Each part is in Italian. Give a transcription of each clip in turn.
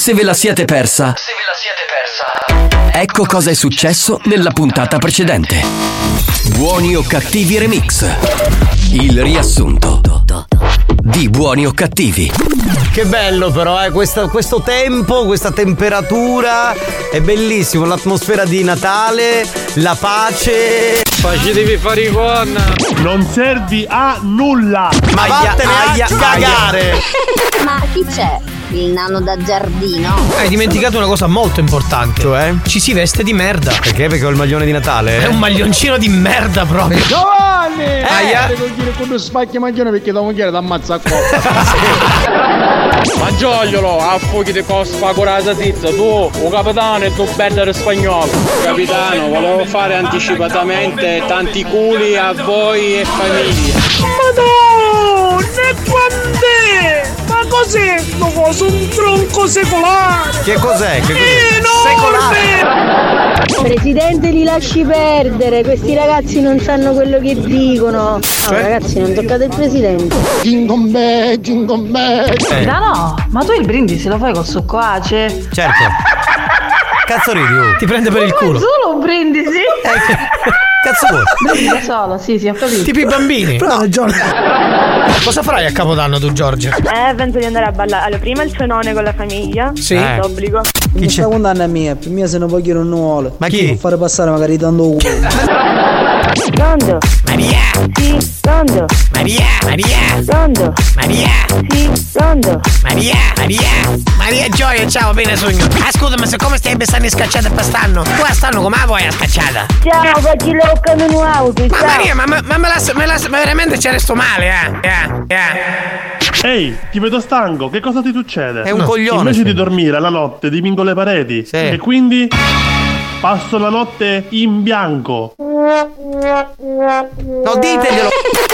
se ve la siete persa. Se ve la siete persa. Ecco cosa è successo nella puntata precedente. Buoni o cattivi remix. Il riassunto di buoni o cattivi. Che bello però, eh? questo, questo tempo, questa temperatura, è bellissimo, l'atmosfera di Natale, la pace. Facetevi fare i con. Non servi a nulla. Ma vattene aia, a cagare. Ma chi c'è? Il nano da giardino? Hai dimenticato una cosa molto importante. Cioè? Ci si veste di merda. Perché? Perché ho il maglione di Natale? È un maglioncino di merda proprio. Giovanni! Eh, Aia. Non dire quando spacchi maglione perché da moglie da ammazza a coppa. Mangiogliolo, a fuochi di cospa curata zizza, tu, o capitano e tu better spagnolo. Capitano, volevo fare anticipatamente tanti culi a voi e famiglia. Madonna, quant'è? Ma cos'è sto coso? Un tronco secolare! Che cos'è? Che Enorme! Presidente li lasci perdere, questi ragazzi non sanno quello che dicono. No, Cioè? ragazzi, non toccate il presidente. Jingle jingle Eh. Da no, ma tu il brindisi lo fai col succo ace? Certo. Cazzo ridi, oh. Ti prende per il culo. Solo un brindisi? Cazzo vuoi? Da solo, sì, sì, ho capito. Tipo i bambini. No, Cosa farai a Capodanno tu, Giorgia? Eh, penso di andare a ballare. Allora, prima il cenone con la famiglia. Sì. Eh. D'obbligo. Chi c'è? condanna mia, per me se non voglio non vuole. Ma chi? Fare passare magari dando un Pronto? Maria! Sì, pronto? Maria! Maria! Pronto? Maria! Sì, pronto? Maria! Maria! Maria Gioia, ciao, bene sogno. Ascolta, ma siccome stai pensando in scacciata per stanno, tu a stanno come la vuoi a scacciata? Ciao, facci lo cammino auto, Ma ciao. Maria, ma, ma, ma me la, me la, ma veramente ci resto male, eh? Eh, eh. Ehi, ti vedo stanco, che cosa ti succede? È un coglione, Invece sì. di dormire la notte dipingo le pareti. Sì. E quindi passo la notte in bianco. No, diteglielo.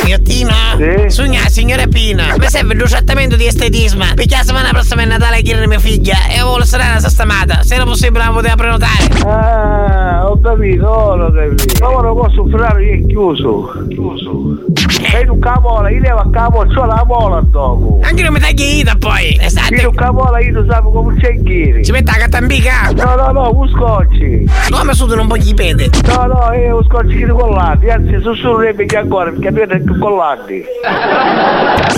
Io Tina? Sì? Sogna, signora Pina. Mi serve un trattamento di estetismo. Perché la settimana prossima è Natale chiede mia figlia e avevo la serena sistemata. Se era possibile la poteva prenotare. Ah, ho capito, ho capito. Ma ora posso fare io è chiuso. Chiuso. E tu capola, io devo a capo, c'ho la mola dopo. Anche non mi tagli ita poi. Esatto. Io capola, io tu sai come c'è chi. Ci metta la cattambica. No, no, no, un scotci. Come su non voglio i pede. No, no, è un scotci che collati, anzi, sussurrerebbe che ancora, perché avete che collati.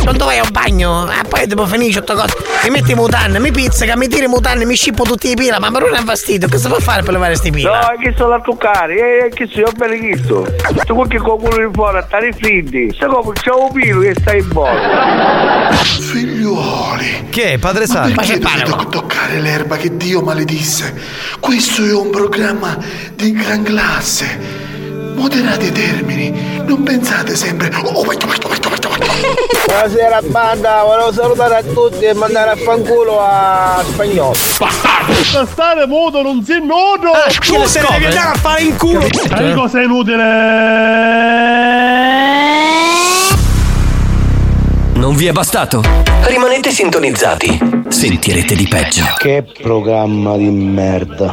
Non vai al bagno. Ah, poi dopo finisce tutto cosa. Mi metti mutanne, mi pizzica, mi tiri mutanne, mi scippo tutti i pila. Ma non è fastidio. Che si può fare per levare sti pila? No, che sono a toccare, eh, che io bene chiesto. Tu qualche qualcuno di fuori, stare fritti. Se come c'è un pilo che stai in buono. Figliuoli, Che è, padre ma Sano? perché dovete toccare l'erba che Dio maledisse? Questo è un programma di gran classe. Moderate i termini, non pensate sempre. Oh, vai, vai, vai, vai, vai. Buonasera banda, volevo salutare a tutti e mandare a fanculo a spagnolo. Per stare muto non si nudo! Chi lo se ne devi andare a fare in culo? Sai cosa è inutile? Non vi è bastato? Rimanete sintonizzati. Sentirete di peggio. Che programma di merda.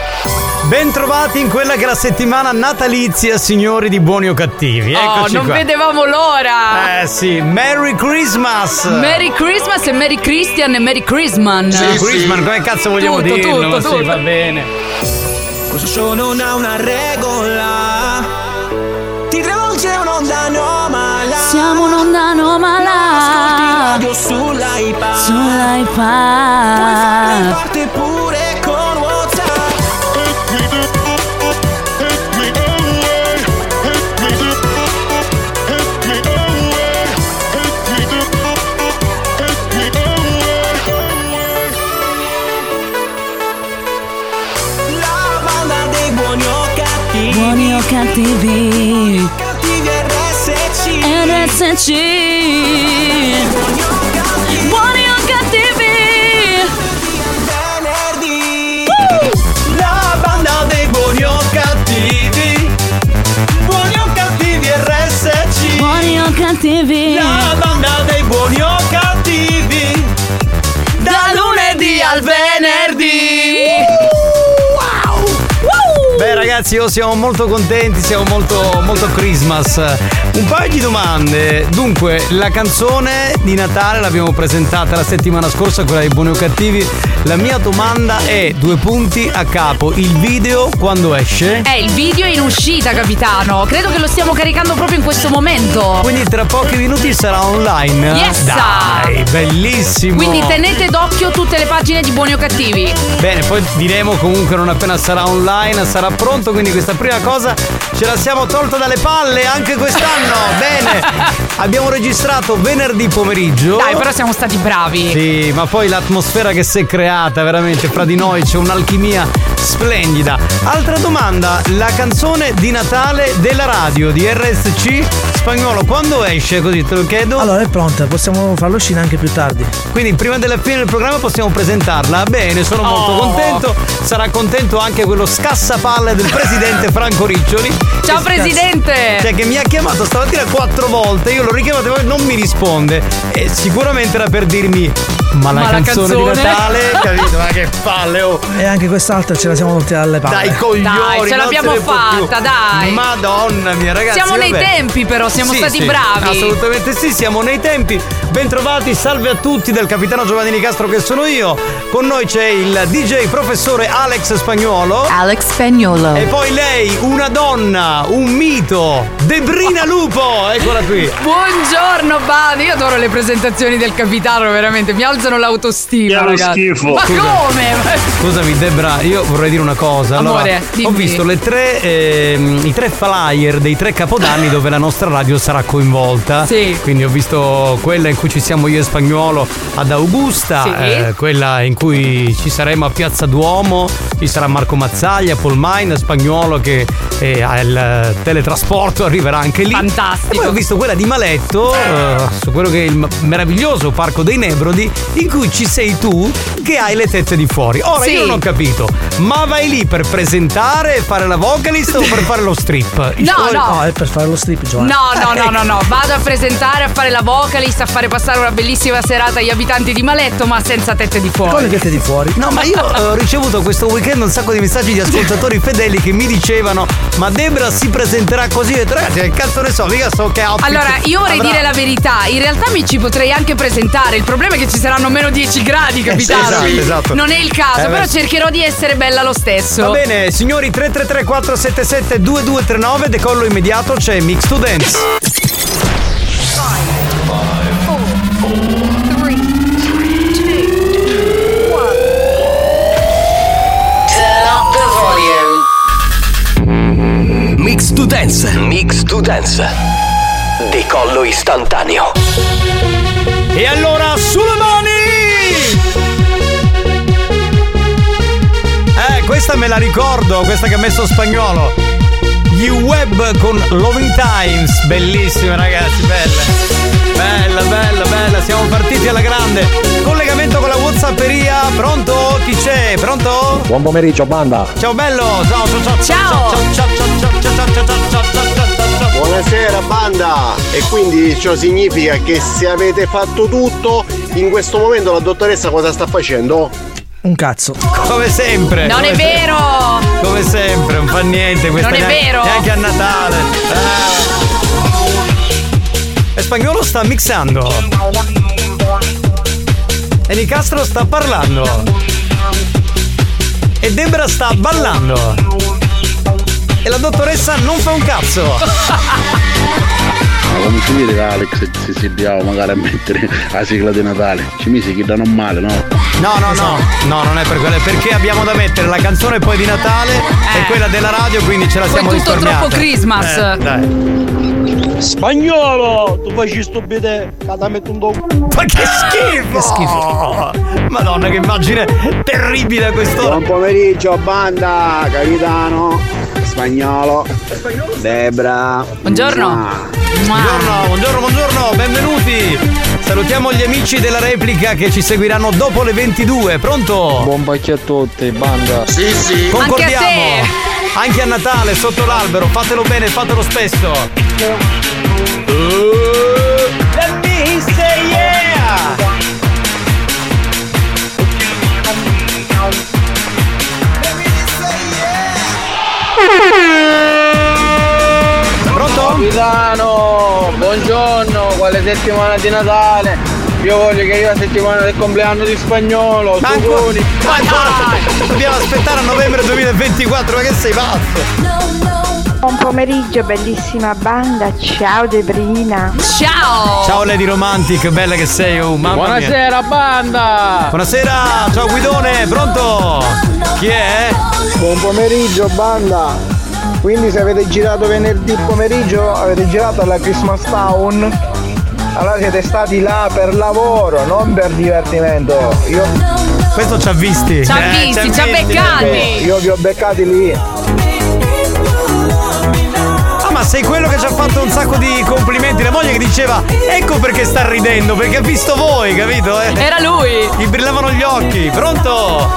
Bentrovati in quella che è la settimana natalizia, signori di buoni o cattivi. Oh, Eccoci non qua. vedevamo l'ora! Eh sì, Merry Christmas! Merry Christmas e Merry Christian e Merry Christmas! Christmas, come cazzo vogliamo Tutto, dirlo? tutto, Sì, tutto. va bene. Questo show non ha una regola. Ti travolge un'onda anomala. Siamo un'onda anomala Radio sull'iPad. sull'iPad. Puoi fare parte pure cattivi Cattivi RSC. RSC Buoni o cattivi ragazzi, io siamo molto contenti, siamo molto, molto Christmas. Un paio di domande. Dunque, la canzone di Natale l'abbiamo presentata la settimana scorsa, quella dei buoni o cattivi. La mia domanda è due punti a capo. Il video quando esce? Eh, il video è in uscita, capitano. Credo che lo stiamo caricando proprio in questo momento. Quindi tra pochi minuti sarà online. Yes! Dai, bellissimo. Quindi tenete d'occhio tutte le pagine di buoni o cattivi. Bene, poi diremo comunque non appena sarà online, sarà pronto, quindi questa prima cosa ce la siamo tolta dalle palle anche quest'anno. Bene, abbiamo registrato venerdì pomeriggio. Dai, però siamo stati bravi. Sì, ma poi l'atmosfera che si è creata veramente fra di noi c'è un'alchimia splendida. Altra domanda, la canzone di Natale della radio di RSC spagnolo quando esce così te lo chiedo? Allora è pronta, possiamo farlo uscire anche più tardi. Quindi prima della fine del programma possiamo presentarla. Bene, sono molto Oh. contento. Sarà contento anche quello scassapalle del presidente Franco Riccioli. Ciao, Che- presidente! Cioè che mi ha chiamato stamattina quattro volte, io l'ho richiamato e poi non mi risponde. E sicuramente era per dirmi ma la Ma la canzone, canzone?" di Natale, capito? Ma che palle, oh. E anche quest'altra ce la siamo tolte dalle palle. Dai coglioni, Dai, ce l'abbiamo fatta, dai. Madonna mia, ragazzi. Siamo nei vabbè. tempi, però, siamo Sì, stati sì, bravi. Assolutamente sì, siamo nei tempi. Bentrovati, salve a tutti del capitano Giovanni Castro che sono io. Con noi c'è il DJ professore Alex Spagnuolo. Alex Spagnolo. E poi lei, una donna, un mito, Debrina Lupo, eccola qui. Buongiorno, Bani. Io adoro le presentazioni del capitano, veramente. Mi alzano l'autostima. È schifo. Ma Scusa. come? Scusami Debra, io vorrei dire una cosa. Allora, Amore, dimmi. ho visto le tre, ehm, i tre flyer dei tre capodanni dove la nostra radio sarà coinvolta. Sì. Quindi ho visto quella in cui ci siamo io e Spagnuolo ad Augusta, Sì. eh, quella in cui ci saremo a Piazza Duomo, ci sarà Marco Mazzaglia, Paul Mine, Spagnuolo che eh, ha il teletrasporto, arriverà anche lì. Fantastico. E poi ho visto quella di Maletto, eh, su quello che è il meraviglioso Parco dei Nebrodi, in cui ci sei tu che hai le tette di fuori. Ora Sì. io non ho capito, ma vai lì per presentare e fare la vocalist o per fare lo strip? No, no. No, è per fare lo strip, Giovanni. No, no, no, no, no. Vado a presentare, a fare la vocalist, a fare passare una bellissima serata agli abitanti di Maletto, ma senza tette di fuori. Con le tette di fuori. No, ma io eh, ho ricevuto questo weekend un sacco di messaggi di ascoltatori fedeli che mi dicevano: Ma Debra si presenterà così? Detto, ragazzi, che cazzo ne so, mica so che outfit Allora, io vorrei avrà." dire la verità. In realtà mi ci potrei anche presentare. Il problema è che ci saranno meno 10 gradi, capitano. esatto, esatto. Non è il caso, Eh, beh. però cercherò di essere bella lo stesso. Va bene, signori 333 477 2239, decollo immediato, c'è Mix to Dance. Mix to Dance. Mix to Dance. Decollo istantaneo. E allora sulle mani! Eh, questa me la ricordo, questa che ha messo spagnolo. Gli web con Loving Times, bellissime ragazzi, belle. Bella, bella, bella, siamo partiti alla grande. Collegamento con la Whatsapperia, pronto? Chi c'è? Pronto? Buon pomeriggio, banda. Ciao bello, ciao ciao ciao ciao ciao ciao ciao ciao ciao ciao ciao ciao ciao ciao ciao Buonasera banda! E quindi ciò significa che se avete fatto tutto, in questo momento la dottoressa cosa sta facendo? Un cazzo. Come sempre. Non come è se- vero! Come sempre, non fa niente questa Non è neanche- vero. Neanche a Natale. Eh. E spagnolo sta mixando. E Nicastro sta parlando. E Debra sta ballando. E la dottoressa non fa un cazzo. Ma come si vede Alex si si bravo magari a mettere la sigla di Natale? Ci misi che danno male, no? No, no, no, no, non è per quello, è perché abbiamo da mettere la canzone poi di Natale e quella della radio, quindi ce la Poi siamo tutto risparmiata. troppo Christmas. Eh, dai. Spagnolo, tu fai sto bidè, cada metto un do. Ma che schifo! Che schifo. Madonna, che immagine terribile questo. Buon pomeriggio banda, capitano, spagnolo, Debra. Buongiorno. Buongiorno, buongiorno, buongiorno, benvenuti. Salutiamo gli amici della replica che ci seguiranno dopo le 22. Pronto? Buon pacchio a tutti, banda. Sì, sì. Concordiamo. Anche a te. Anche a Natale, sotto l'albero, fatelo bene, fatelo spesso. Ecco. Eh. Capitano, buongiorno, quale settimana di Natale? Io voglio che arrivi la settimana del compleanno di spagnolo, Manco... Ma dai, dobbiamo aspettare a novembre 2024, ma che sei pazzo? Buon pomeriggio, bellissima banda. Ciao Debrina. Ciao. Ciao Lady Romantic, bella che sei, oh mamma mia. Buonasera banda! Buonasera, ciao Guidone, pronto? Chi è? Buon pomeriggio banda. Quindi se avete girato venerdì pomeriggio avete girato alla Christmas Town. Allora siete stati là per lavoro, non per divertimento. Io Questo ci ha visti. Ci ha Eh, visti, ci ha beccati. Io vi ho beccati lì. Ma sei quello che ci ha fatto un sacco di complimenti. La moglie che diceva: Ecco perché sta ridendo, perché ha visto voi, capito? eh? Era lui. Gli brillavano gli occhi. Pronto?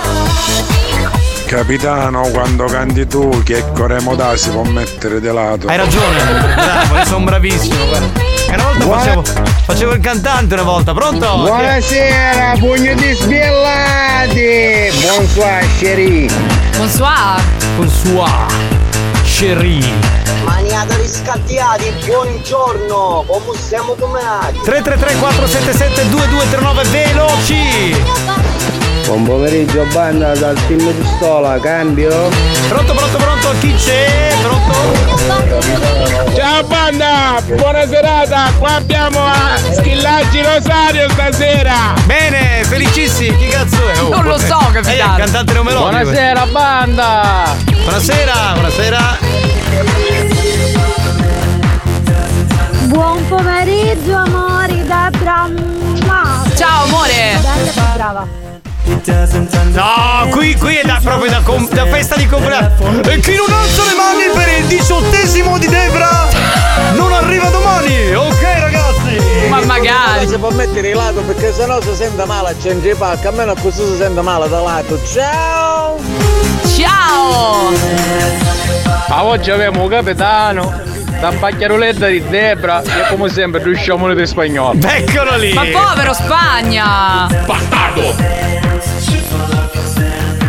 Capitano, quando canti tu, che Coremodà si può mettere di lato. Hai ragione. Bravo, sono bravissimo. guarda. E una volta facevo, facevo il cantante una volta, pronto? Buonasera, pugno di sbiellati! Bonsoir, chérie! Bonsoir. Bonsoir. Cherie. Maniata riscattiati, buongiorno! Come siamo combinati? 333 477 2239 veloci! Buon pomeriggio banda dal team di Stola, cambio? Pronto, pronto, pronto, chi c'è? Pronto? Ciao banda, buona serata, qua abbiamo a Schillaggi Rosario stasera. Bene, felicissimi, chi cazzo è? Oh, Non lo so, eh, capitano. il cantante non melodico. Buonasera banda! Buonasera, buonasera. Buon pomeriggio amori da Bramma. Ciao amore. Bella, brava. No, qui, qui è da, proprio da, com- da festa di compleanno. E chi non alza le mani per il diciottesimo di Debra non arriva domani. Ok, ragazzi. Ma magari. Si può mettere di lato perché sennò si sente male a centri pacca, almeno così si sente male da lato. Ciao! Ciao. A oggi abbiamo un capitano. Da pacchiaroletta di Debra e come sempre riusciamo di spagnolo. Eccolo lì. Ma povero Spagna.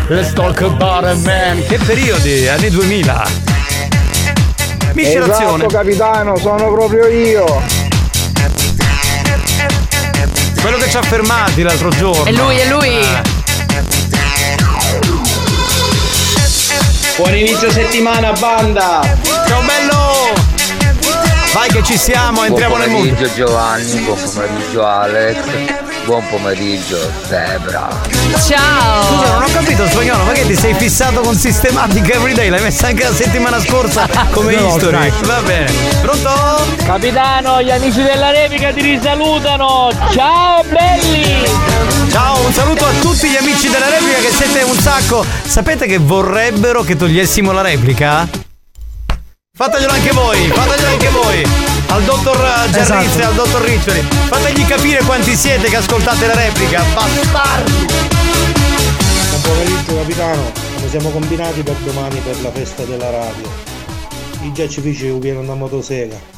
Let's talk about it, man. Che periodi? Anni 2000. Miscelazione. Esatto capitano, sono proprio io. Quello che ci ha fermati l'altro giorno. È lui, è lui. Buon inizio settimana, banda! Che ci siamo, entriamo nel mondo. pomeriggio Giovanni, buon pomeriggio Alex, buon pomeriggio Debra. Ciao. Scusa, non ho capito spagnolo, ma che ti sei fissato con Systematic Everyday? L'hai messa anche la settimana scorsa come No, history. dai. Va bene. Pronto? Capitano, gli amici della replica ti risalutano! Ciao belli! Ciao, un saluto a tutti gli amici della replica che siete un sacco. Sapete che vorrebbero che togliessimo la replica? Fateglielo anche voi, fateglielo anche voi. Al dottor Giarrizzi, Esatto. al dottor Riccioli. Fategli capire quanti siete che ascoltate la replica. Bastardi! Buon pomeriggio capitano, come siamo combinati per domani per la festa della radio. I già ci fece viene una motosega.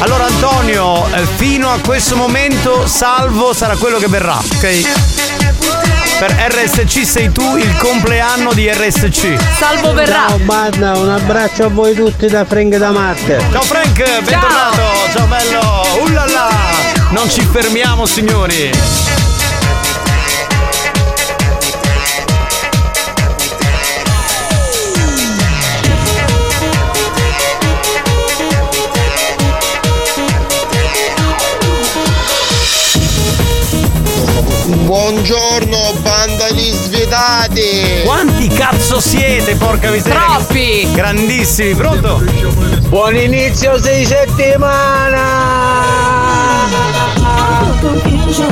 Allora Antonio, eh, fino a questo momento Salvo sarà quello che verrà, ok? Per RSC sei tu il compleanno di RSC. Salvo verrà. Ciao banda, un abbraccio a voi tutti da Frank da Marte. Ciao Frank, bentornato, ciao bello, ullala! Non ci fermiamo signori! Buongiorno cazzo siete, porca miseria? Troppi! Grandissimi, pronto? Buon inizio sei settimana!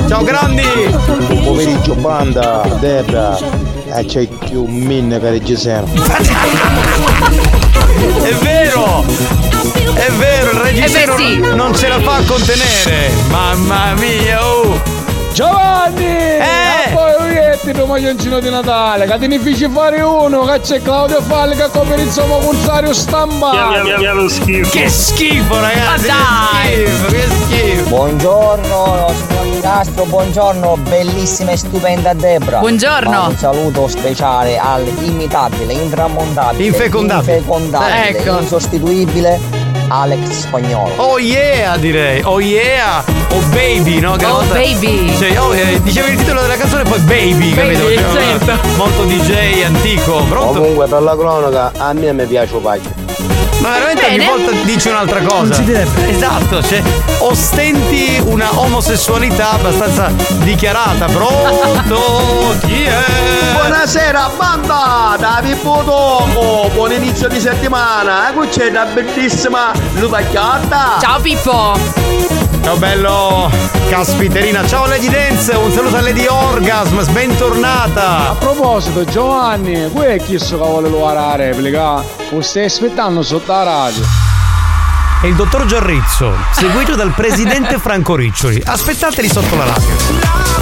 Ciao grandi! Buon pomeriggio banda, Debra. E c'è più un min per il Gisero. È vero! È vero, il reggiseno Eh sì. non ce la fa a contenere! Mamma mia, oh! Giovanni! Eh! Metti il maglioncino di Natale, che te ne fare uno, che c'è Claudio Falli che come insomma contrario stampato. Che schifo, ragazzi! Ma dai! Che schifo, che schifo! Buongiorno signor Nicastro, buongiorno, bellissima e stupenda Debra. Buongiorno. Ma un saluto speciale all'imitabile, intramontabile, Infecondabile. infecondabile, Ecco. insostituibile Alex Spagnolo. Oh yeah direi, oh yeah, oh baby, no? Che Oh, volta- baby. Cioè, oh, eh, dicevi il titolo della canzone e poi baby, Baby, capito? Cioè, certo. Molto DJ antico, pronto? Comunque per la cronaca a me mi piace paio. Ma veramente Bene. ogni volta dici un'altra cosa. Non si deve. Esatto, cioè ostenti una omosessualità abbastanza dichiarata. Pronto? Chi è? Buonasera banda, da Pippo Toco, buon inizio di settimana, e qui c'è una bellissima Lupacchiata. Ciao Pippo! Ciao bello, caspiterina. Ciao Lady Dance, un saluto a Lady Orgasm, A bentornata. proposito, Giovanni, qui è chi so che vuole lavorare la replica? Lo stai aspettando sotto la radio. E il dottor Giarrizzo, seguito dal presidente Franco Riccioli. Aspettateli sotto la radio.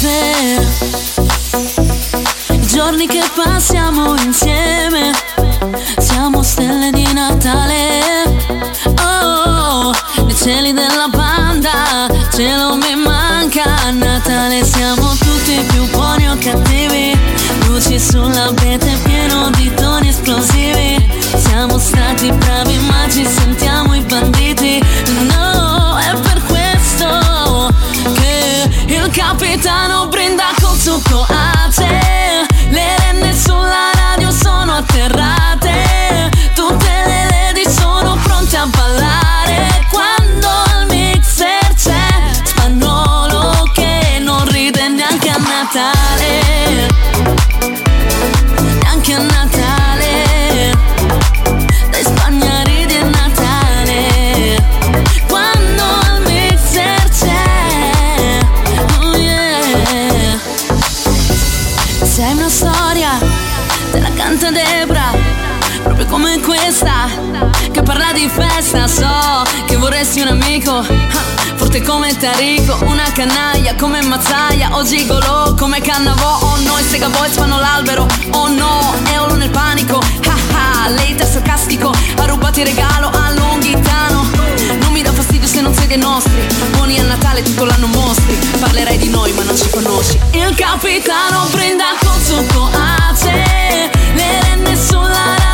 I giorni che passiamo insieme Siamo stelle di Natale. Oh, nei cieli della banda Cielo mi manca. A Natale siamo tutti più buoni o cattivi. Luci sull'abete pieno di toni esplosivi. Siamo stati bravi ma ci sentiamo i banditi capitano brinda col succo vorresti un amico Forte come Tarico, una canaglia come Mazzaia O gigolo come Cannavò Oh no, i Sega Boys fanno l'albero Oh no, Eolo nel panico Ah ah, lei è sarcastico Ha rubato il regalo a Longhitano. Non mi dà fastidio se non sei dei nostri Buoni a Natale tutto l'anno mostri Parlerai di noi ma non ci conosci. Il capitano brinda col succo a Le renne sulla radio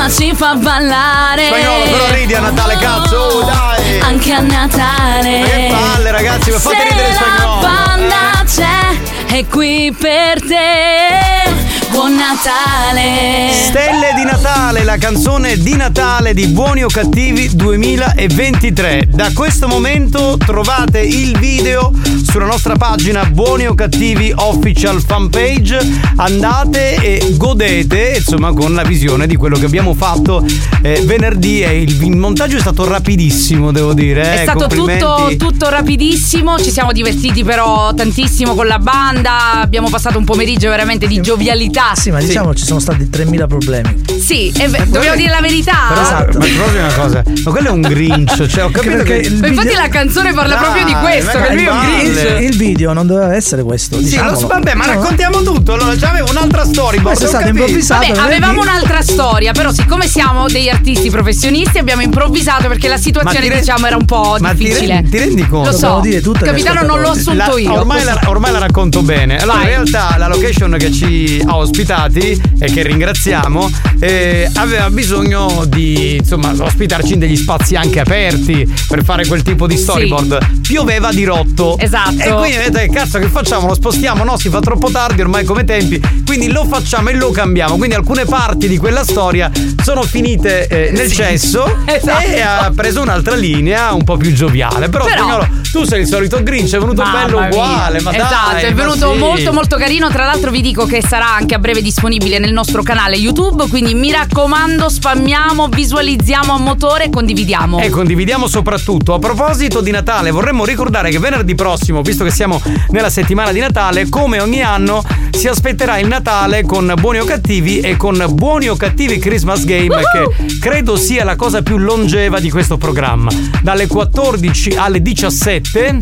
Ma ci fa ballare. Spagnolo, però ridi a Natale, cazzo, oh, dai! Anche a Natale. Ma che palle, ragazzi, ma fate Se ridere il la spagnolo, banda c'è È qui per te Buon Natale Stelle di Natale, la canzone di Natale di Buoni o Cattivi 2023. Da questo momento trovate il video sulla nostra pagina Buoni o Cattivi Official Fanpage. Andate e godete insomma con la visione di quello che abbiamo fatto eh, venerdì e il, il montaggio è stato rapidissimo, devo dire. È eh, stato tutto, tutto rapidissimo, ci siamo divertiti però tantissimo con la banda, abbiamo passato un pomeriggio veramente di giovialità verità. Sì, ma diciamo ci sono stati 3000 problemi. Sì, e beh, dobbiamo dire la verità. Esatto. Ma proprio una cosa. Ma quello è un grinch. Cioè, ho capito che. il Ma infatti video- la canzone parla proprio di questo, che lui è un grinch. Il video non doveva essere questo. Sì, lo diciamolo. so, vabbè, ma No. raccontiamo tutto. Allora, già avevo un'altra storia. Questo è stato improvvisato. Vabbè, avevamo un'altra storia, però siccome siamo degli artisti professionisti abbiamo improvvisato perché la situazione re- diciamo era un po' Ma ti, difficile. ti rendi conto? Lo so, capitano non l'ho assunto La- io. Ormai la, ormai la racconto bene. Allora, in realtà la location che ci ha ospitati e che ringraziamo eh, aveva bisogno di insomma ospitarci in degli spazi anche aperti per fare quel tipo di storyboard. Pioveva di rotto. Esatto. E quindi vedete cazzo che facciamo? Lo spostiamo? No, si fa troppo tardi ormai come tempi. Quindi lo facciamo e lo cambiamo. Quindi alcune parti di quella storia sono finite eh, nel Sì. cesso Esatto. e ha preso un'altra linea un po' più gioviale. Però, Però- Spagnolo, tu sei il solito Grinch, è venuto Mamma bello mia. uguale. Ma esatto, dai, è venuto sì. molto molto carino. Tra l'altro vi dico che sarà anche a breve disponibile nel nostro canale YouTube. Quindi mi raccomando, spammiamo, visualizziamo a motore e condividiamo. E condividiamo soprattutto. A proposito di Natale, vorremmo ricordare che venerdì prossimo, visto che siamo nella settimana di Natale, come ogni anno si aspetterà il Natale con Buoni o Cattivi e con Buoni o Cattivi Christmas Game, che credo sia la cosa più longeva di questo programma. Dalle 14 alle 17.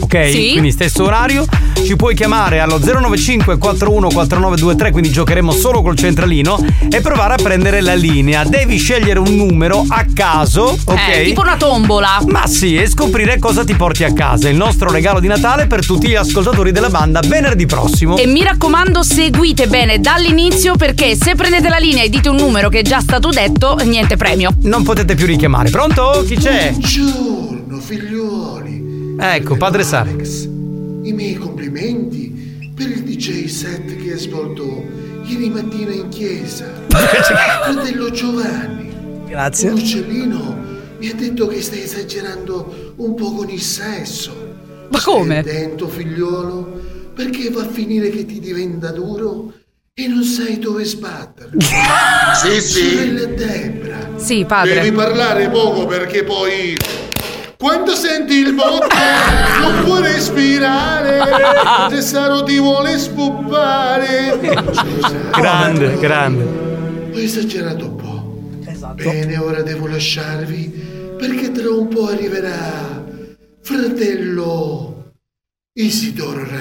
Ok, Sì. quindi stesso orario. Ci puoi chiamare allo 095 41 4923, quindi giocheremo solo col centralino e provare a prendere la linea. Devi scegliere un numero a caso, ok? Eh, tipo una tombola. Ma sì, e scoprire cosa ti porti a casa. Il nostro regalo di Natale per tutti gli ascoltatori della banda venerdì prossimo. E mi raccomando, seguite bene dall'inizio perché se prendete la linea e dite un numero che è già stato detto, niente premio. Non potete più richiamare. Pronto? Chi c'è? Buongiorno figliuoli, Ecco, padre Sara. i miei complimenti per il DJ set che ha svolto ieri mattina in chiesa. Fratello Giovanni, Grazie. un uccellino mi ha detto che stai esagerando un po' con il sesso. Ma come? Stai attento figliolo, perché va a finire che ti diventa duro e non sai dove sbattere. Sì, sì. Sorella Debra. Sì, padre. Devi parlare poco perché poi. Quando senti il botte non puoi respirare. Tesoro ti vuole spuppare. Scusa. Grande, grande. Ho esagerato un po'. Bene, ora devo lasciarvi perché tra un po' arriverà fratello Isidoro mi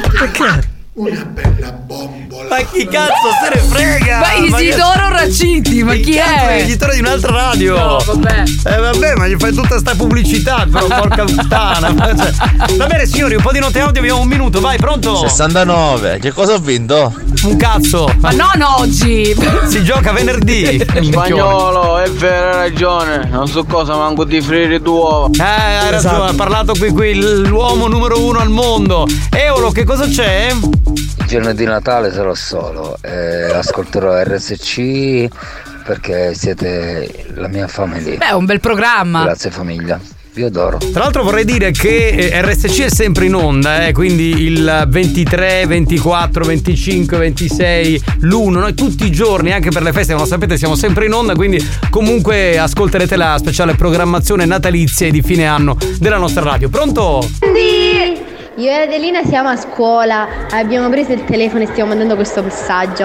porterà una bella bombola. Ma chi cazzo se ne frega? Ma Isidoro Raciti, ma chi Cazzo, è? l'editore di un'altra radio. No, vabbè. Eh vabbè, ma gli fai tutta sta pubblicità, però porca puttana. Cioè- Va bene signori, un po' di note audio, abbiamo un minuto, vai, pronto? 69, che cosa ho vinto? Un cazzo. Ma non oggi! Si gioca venerdì. Spagnolo, è vero, hai ragione. Non so cosa manco di friere due uova. Eh, hai ragione, Esatto. ha parlato qui, qui l'uomo numero uno al mondo. Eolo, che cosa c'è? Il giorno di Natale sarò solo e ascolterò RSC perché siete la mia famiglia. Beh, è un bel programma. Grazie famiglia, vi adoro. Tra l'altro vorrei dire che eh, RSC è sempre in onda, eh, quindi il 23, 24, 25, 26, l'1, noi tutti i giorni, anche per le feste, come lo sapete, siamo sempre in onda, quindi comunque ascolterete la speciale programmazione natalizia e di fine anno della nostra radio. Pronto? Sì. Io e Adelina siamo a scuola, abbiamo preso il telefono e stiamo mandando questo messaggio.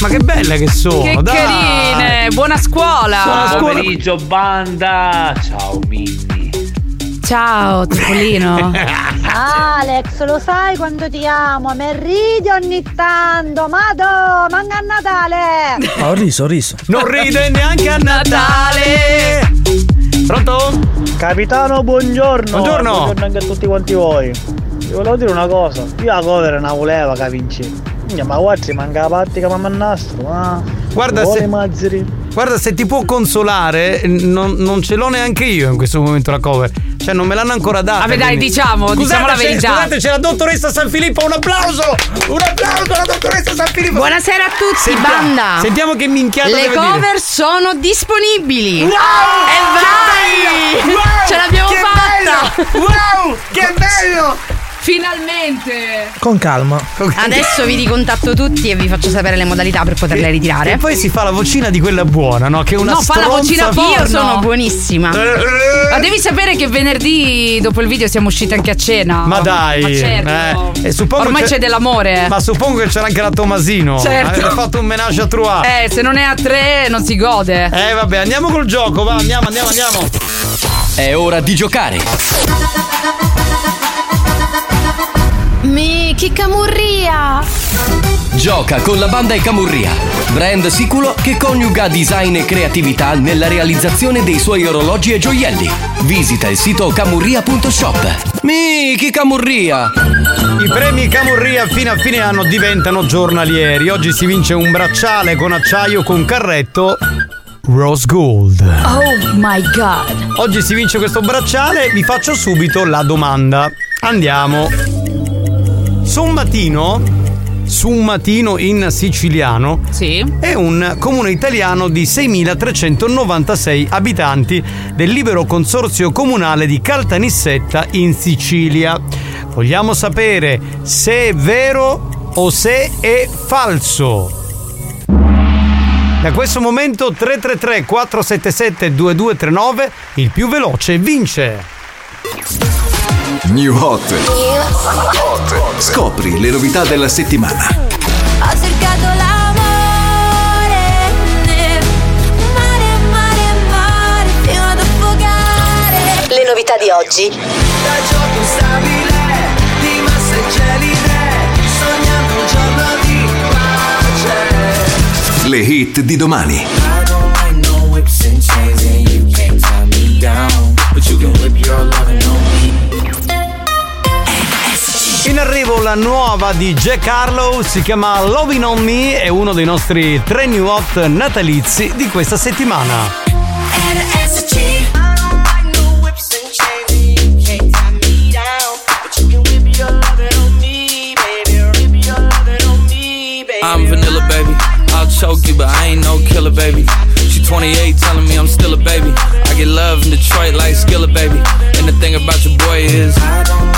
Ma che belle che sono, Che dai! carine! Buona scuola! Buona scuola. pomeriggio banda ciao Minni Ciao, Topolino. Alex, lo sai quando ti amo? Mi ridi ogni tanto, Mado, manca a Natale! Ma ho riso, ho riso. Non ride neanche a Natale! Capitano, buongiorno. Buongiorno. Buongiorno anche a tutti quanti voi. Vi volevo dire una cosa. Io la cover non voleva che vinci. Ma guarda, manca la parte che mi mannastro. Ma Guarda se- Mazzeri. Guarda, se ti può consolare, non, non ce l'ho neanche io in questo momento la cover. Cioè, non me l'hanno ancora data. Vabbè, dai, quindi- diciamo, Scusate, diciamo la c'è- verità. Scusate, c'è la dottoressa San Filippo, un applauso! Un applauso alla dottoressa San Filippo! Buonasera a tutti, Sentiamo- banda! Sentiamo che minchiata Le cover dire. sono disponibili! Wow! E vai! Wow! Ce l'abbiamo fatta! bello! Wow! Che bello! Finalmente! Con calma. Adesso vi ricontatto tutti e vi faccio sapere le modalità per poterle ritirare. E poi si fa la vocina di quella buona, no? Che è una no, fa la vocina porno. Io sono buonissima. Ma devi sapere che venerdì dopo il video siamo usciti anche a cena. Ma dai, Ma certo. eh, e Ormai c'è dell'amore. Ma suppongo che c'era anche la Tomasino. Certo. Ha fatto un menage a trois. Eh, se non è a tre non si gode. Eh, vabbè, andiamo col gioco, va, andiamo, andiamo, andiamo. È ora di giocare. Mi che camurria! Gioca con la banda e Camurria, brand sicuro che coniuga design e creatività nella realizzazione dei suoi orologi e gioielli. Visita il sito camurria.shop. Miki Camurria! I premi Camurria fino a fine anno diventano giornalieri. Oggi si vince un bracciale con acciaio con carretto Rose Gold. Oh my god! Oggi si vince questo bracciale, vi faccio subito la domanda. Andiamo. Sommatino, Summatino in siciliano, è un comune italiano di 6.396 abitanti del libero consorzio comunale di Caltanissetta in Sicilia. Vogliamo sapere se è vero o se è falso. Da questo momento 333 477 2239 il più veloce vince. New Hot. Scopri le novità della settimana. Ho cercato l'amore nel mare, mare, mare fino ad affogare. Le novità di oggi. Da gioco stabile, di masse gelide, sognando un giorno di pace. Le hit di domani. I don't like no whips and chains and you can't tie me down. But you can whip your on In arrivo la nuova di Jack Harlow, si chiama Lovin' on Me, è uno dei nostri tre new hot natalizi di questa settimana. I'm vanilla, baby. I'll choke you, but I ain't no killer, baby. She 28, telling me I'm still a baby. I get love in Detroit like Skillet, baby. And the thing about your boy is I don't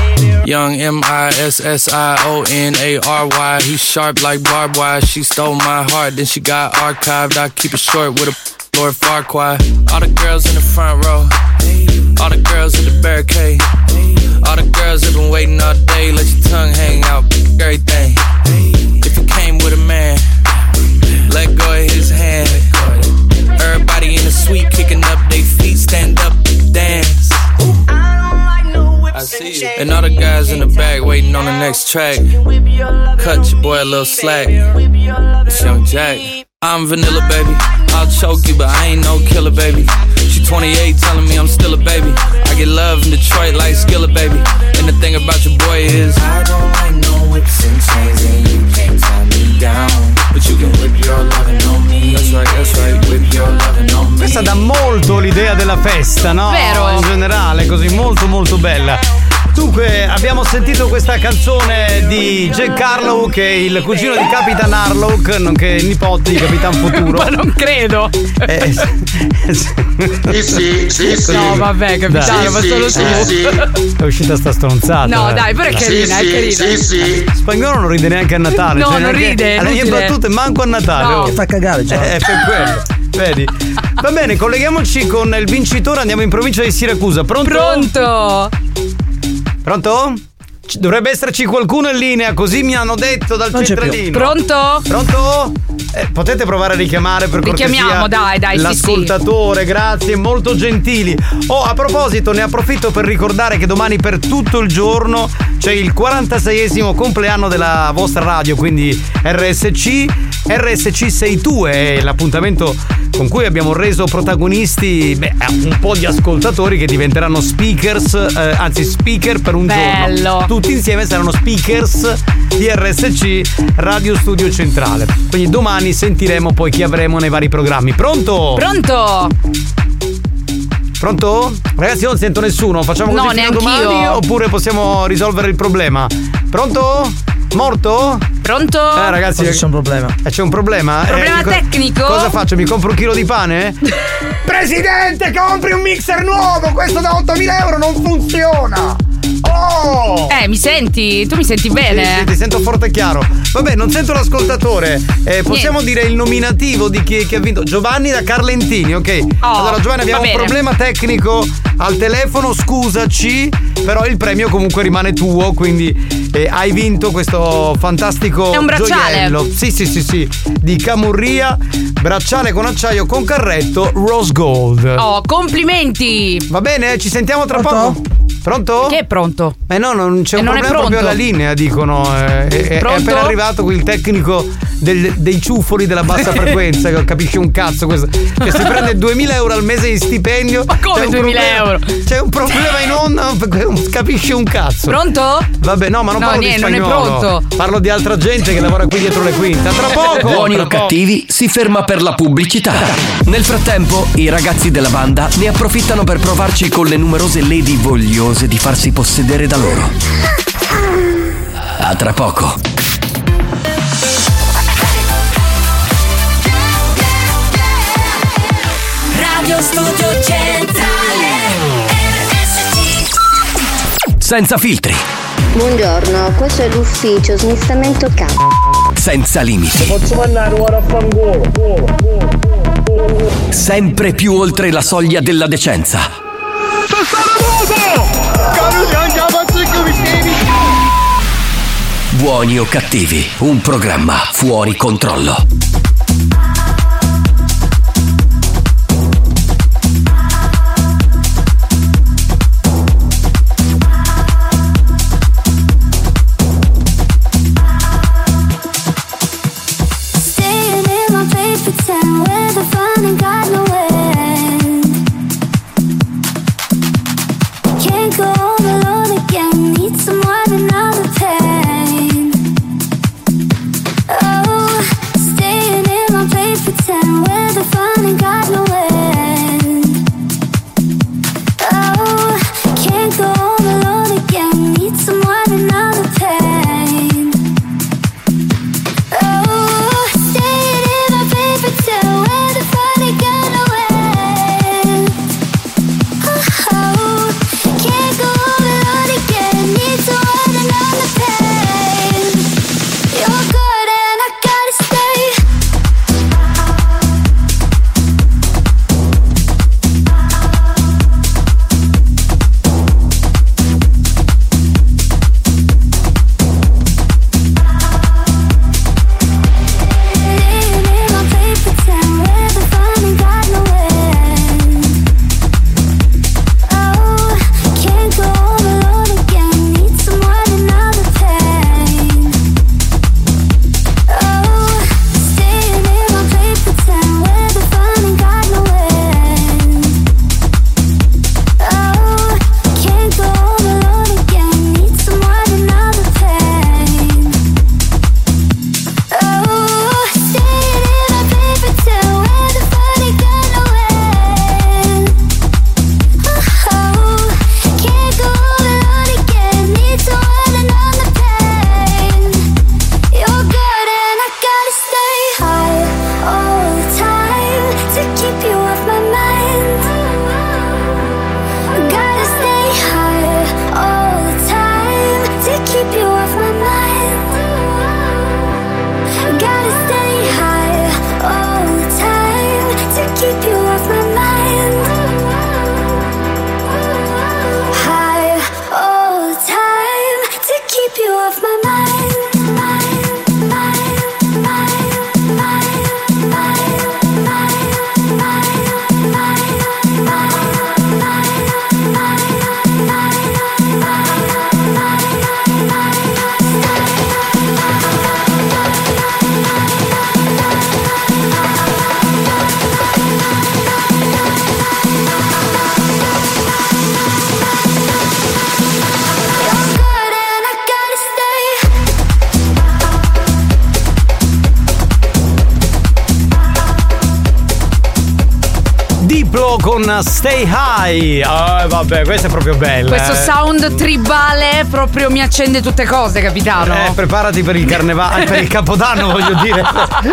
Young M I S S I O N A R Y. He's sharp like barbed wire. She stole my heart, then she got archived. I keep it short with a Lord Farquhar. All the girls in the front row. All the girls in the barricade. All the girls have been waiting all day. Let your tongue hang out. Everything. If you came with a man, let go of his hand. Everybody in the suite kicking up their feet. Stand up, dance. I see you. And all the guys in the back waiting on the next track. Cut your boy a little slack. It's Young Jack. I'm vanilla, baby. I'll choke you, but I ain't no killer, baby. She 28, telling me I'm still a baby. I get love in Detroit like Skillet, baby. And the thing about your boy is I don't like no whips and chains, and you can't tie me down. But you can whip your lovin' on me. That's right, that's right. Whip your lovin' on me. Questa dà molto l'idea della festa, no? Vero. In generale, così molto molto bella. Dunque, abbiamo sentito questa canzone di Jack Harlow, che è il cugino di Capitan Harlow, nonché il nipote di Capitan Futuro. Ma non credo. Eh, Sì, sì, sì, sì. No, vabbè, capitano, ma solo tu. È uscita sta stronzata. No, eh. dai, però è carina, è carina. Spagnolo non ride neanche a Natale. No, cioè non neanche- ride, alle mie battute manco a Natale. No. oh. Che fa cagare, già. Eh, È per quello. Vedi? Va bene, colleghiamoci con il vincitore. Andiamo in provincia di Siracusa. Pronto? Pronto? Pronto? Ci- Dovrebbe esserci qualcuno in linea, così mi hanno detto dal Non centralino. Pronto? Pronto? Eh, potete provare a richiamare per cortesia Richiamiamo, dai, dai, sì, l'ascoltatore, grazie, molto gentili. Oh, a proposito, ne approfitto per ricordare che domani per tutto il giorno c'è il 46esimo compleanno della vostra radio, quindi RSC. RSC sei tu è l'appuntamento con cui abbiamo reso protagonisti beh, un po' di ascoltatori che diventeranno speakers, eh, anzi speaker per un Bello. giorno. Tutti insieme saranno speakers di RSC Radio Studio Centrale. Quindi domani sentiremo poi chi avremo nei vari programmi. Pronto? Pronto? Pronto? Ragazzi, io non sento nessuno. Facciamo così No, fino domani oppure possiamo risolvere il problema? Pronto? Morto? Pronto? Eh, ragazzi, Forse c'è un problema. eh, c'è un problema? Problema Eh, co- tecnico? Cosa faccio? Mi compro un chilo di pane? Presidente, compri un mixer nuovo! Questo da 8.000 euro non funziona! Oh! Eh, mi senti? Tu mi senti bene? Sì, sì, ti sento forte e chiaro. Vabbè, non sento l'ascoltatore. Eh, possiamo dire il nominativo di chi, chi ha vinto? Giovanni da Carlentini, ok? allora, Giovanni, abbiamo Oh, un bene. problema tecnico al telefono, scusaci, però il premio comunque rimane tuo, quindi eh, hai vinto questo fantastico È un bracciale. gioiello. Sì, sì, sì, sì. Di Camurria, bracciale con acciaio con carretto, Rose Gold. Oh, complimenti! Va bene, ci sentiamo tra poco. Pronto? Che è pronto? Eh no, non c'è E un non è problema proprio alla linea, dicono. eh, È, è Pronto? appena arrivato qui il tecnico del- dei ciuffoli della bassa frequenza, che capisce un cazzo questo. Che si prende 2000 euro al mese di stipendio. Ma come 2000 euro? C'è un problema in onda, capisce un cazzo. Pronto? Vabbè, no, ma non No, parlo niente, di non è spagnolo. pronto. Parlo di altra gente che lavora qui dietro le quinte. A Tra poco! Buoni o cattivi si ferma per la pubblicità. Nel frattempo, i ragazzi della banda ne approfittano per provarci con le numerose lady vogliose di farsi possedere da loro. A tra poco. Radio Studio Centrale RSC Senza filtri, Buongiorno, questo è l'ufficio smistamento capo. senza limiti, Posso mandare ora a fangolo? sempre più oltre la soglia della decenza. Buoni o cattivi, un programma fuori controllo. Stay High. Vabbè, questa è proprio bella. Questo eh. sound tribale proprio mi accende tutte cose, capitano. Eh, preparati per il carnevale, per il capodanno voglio dire.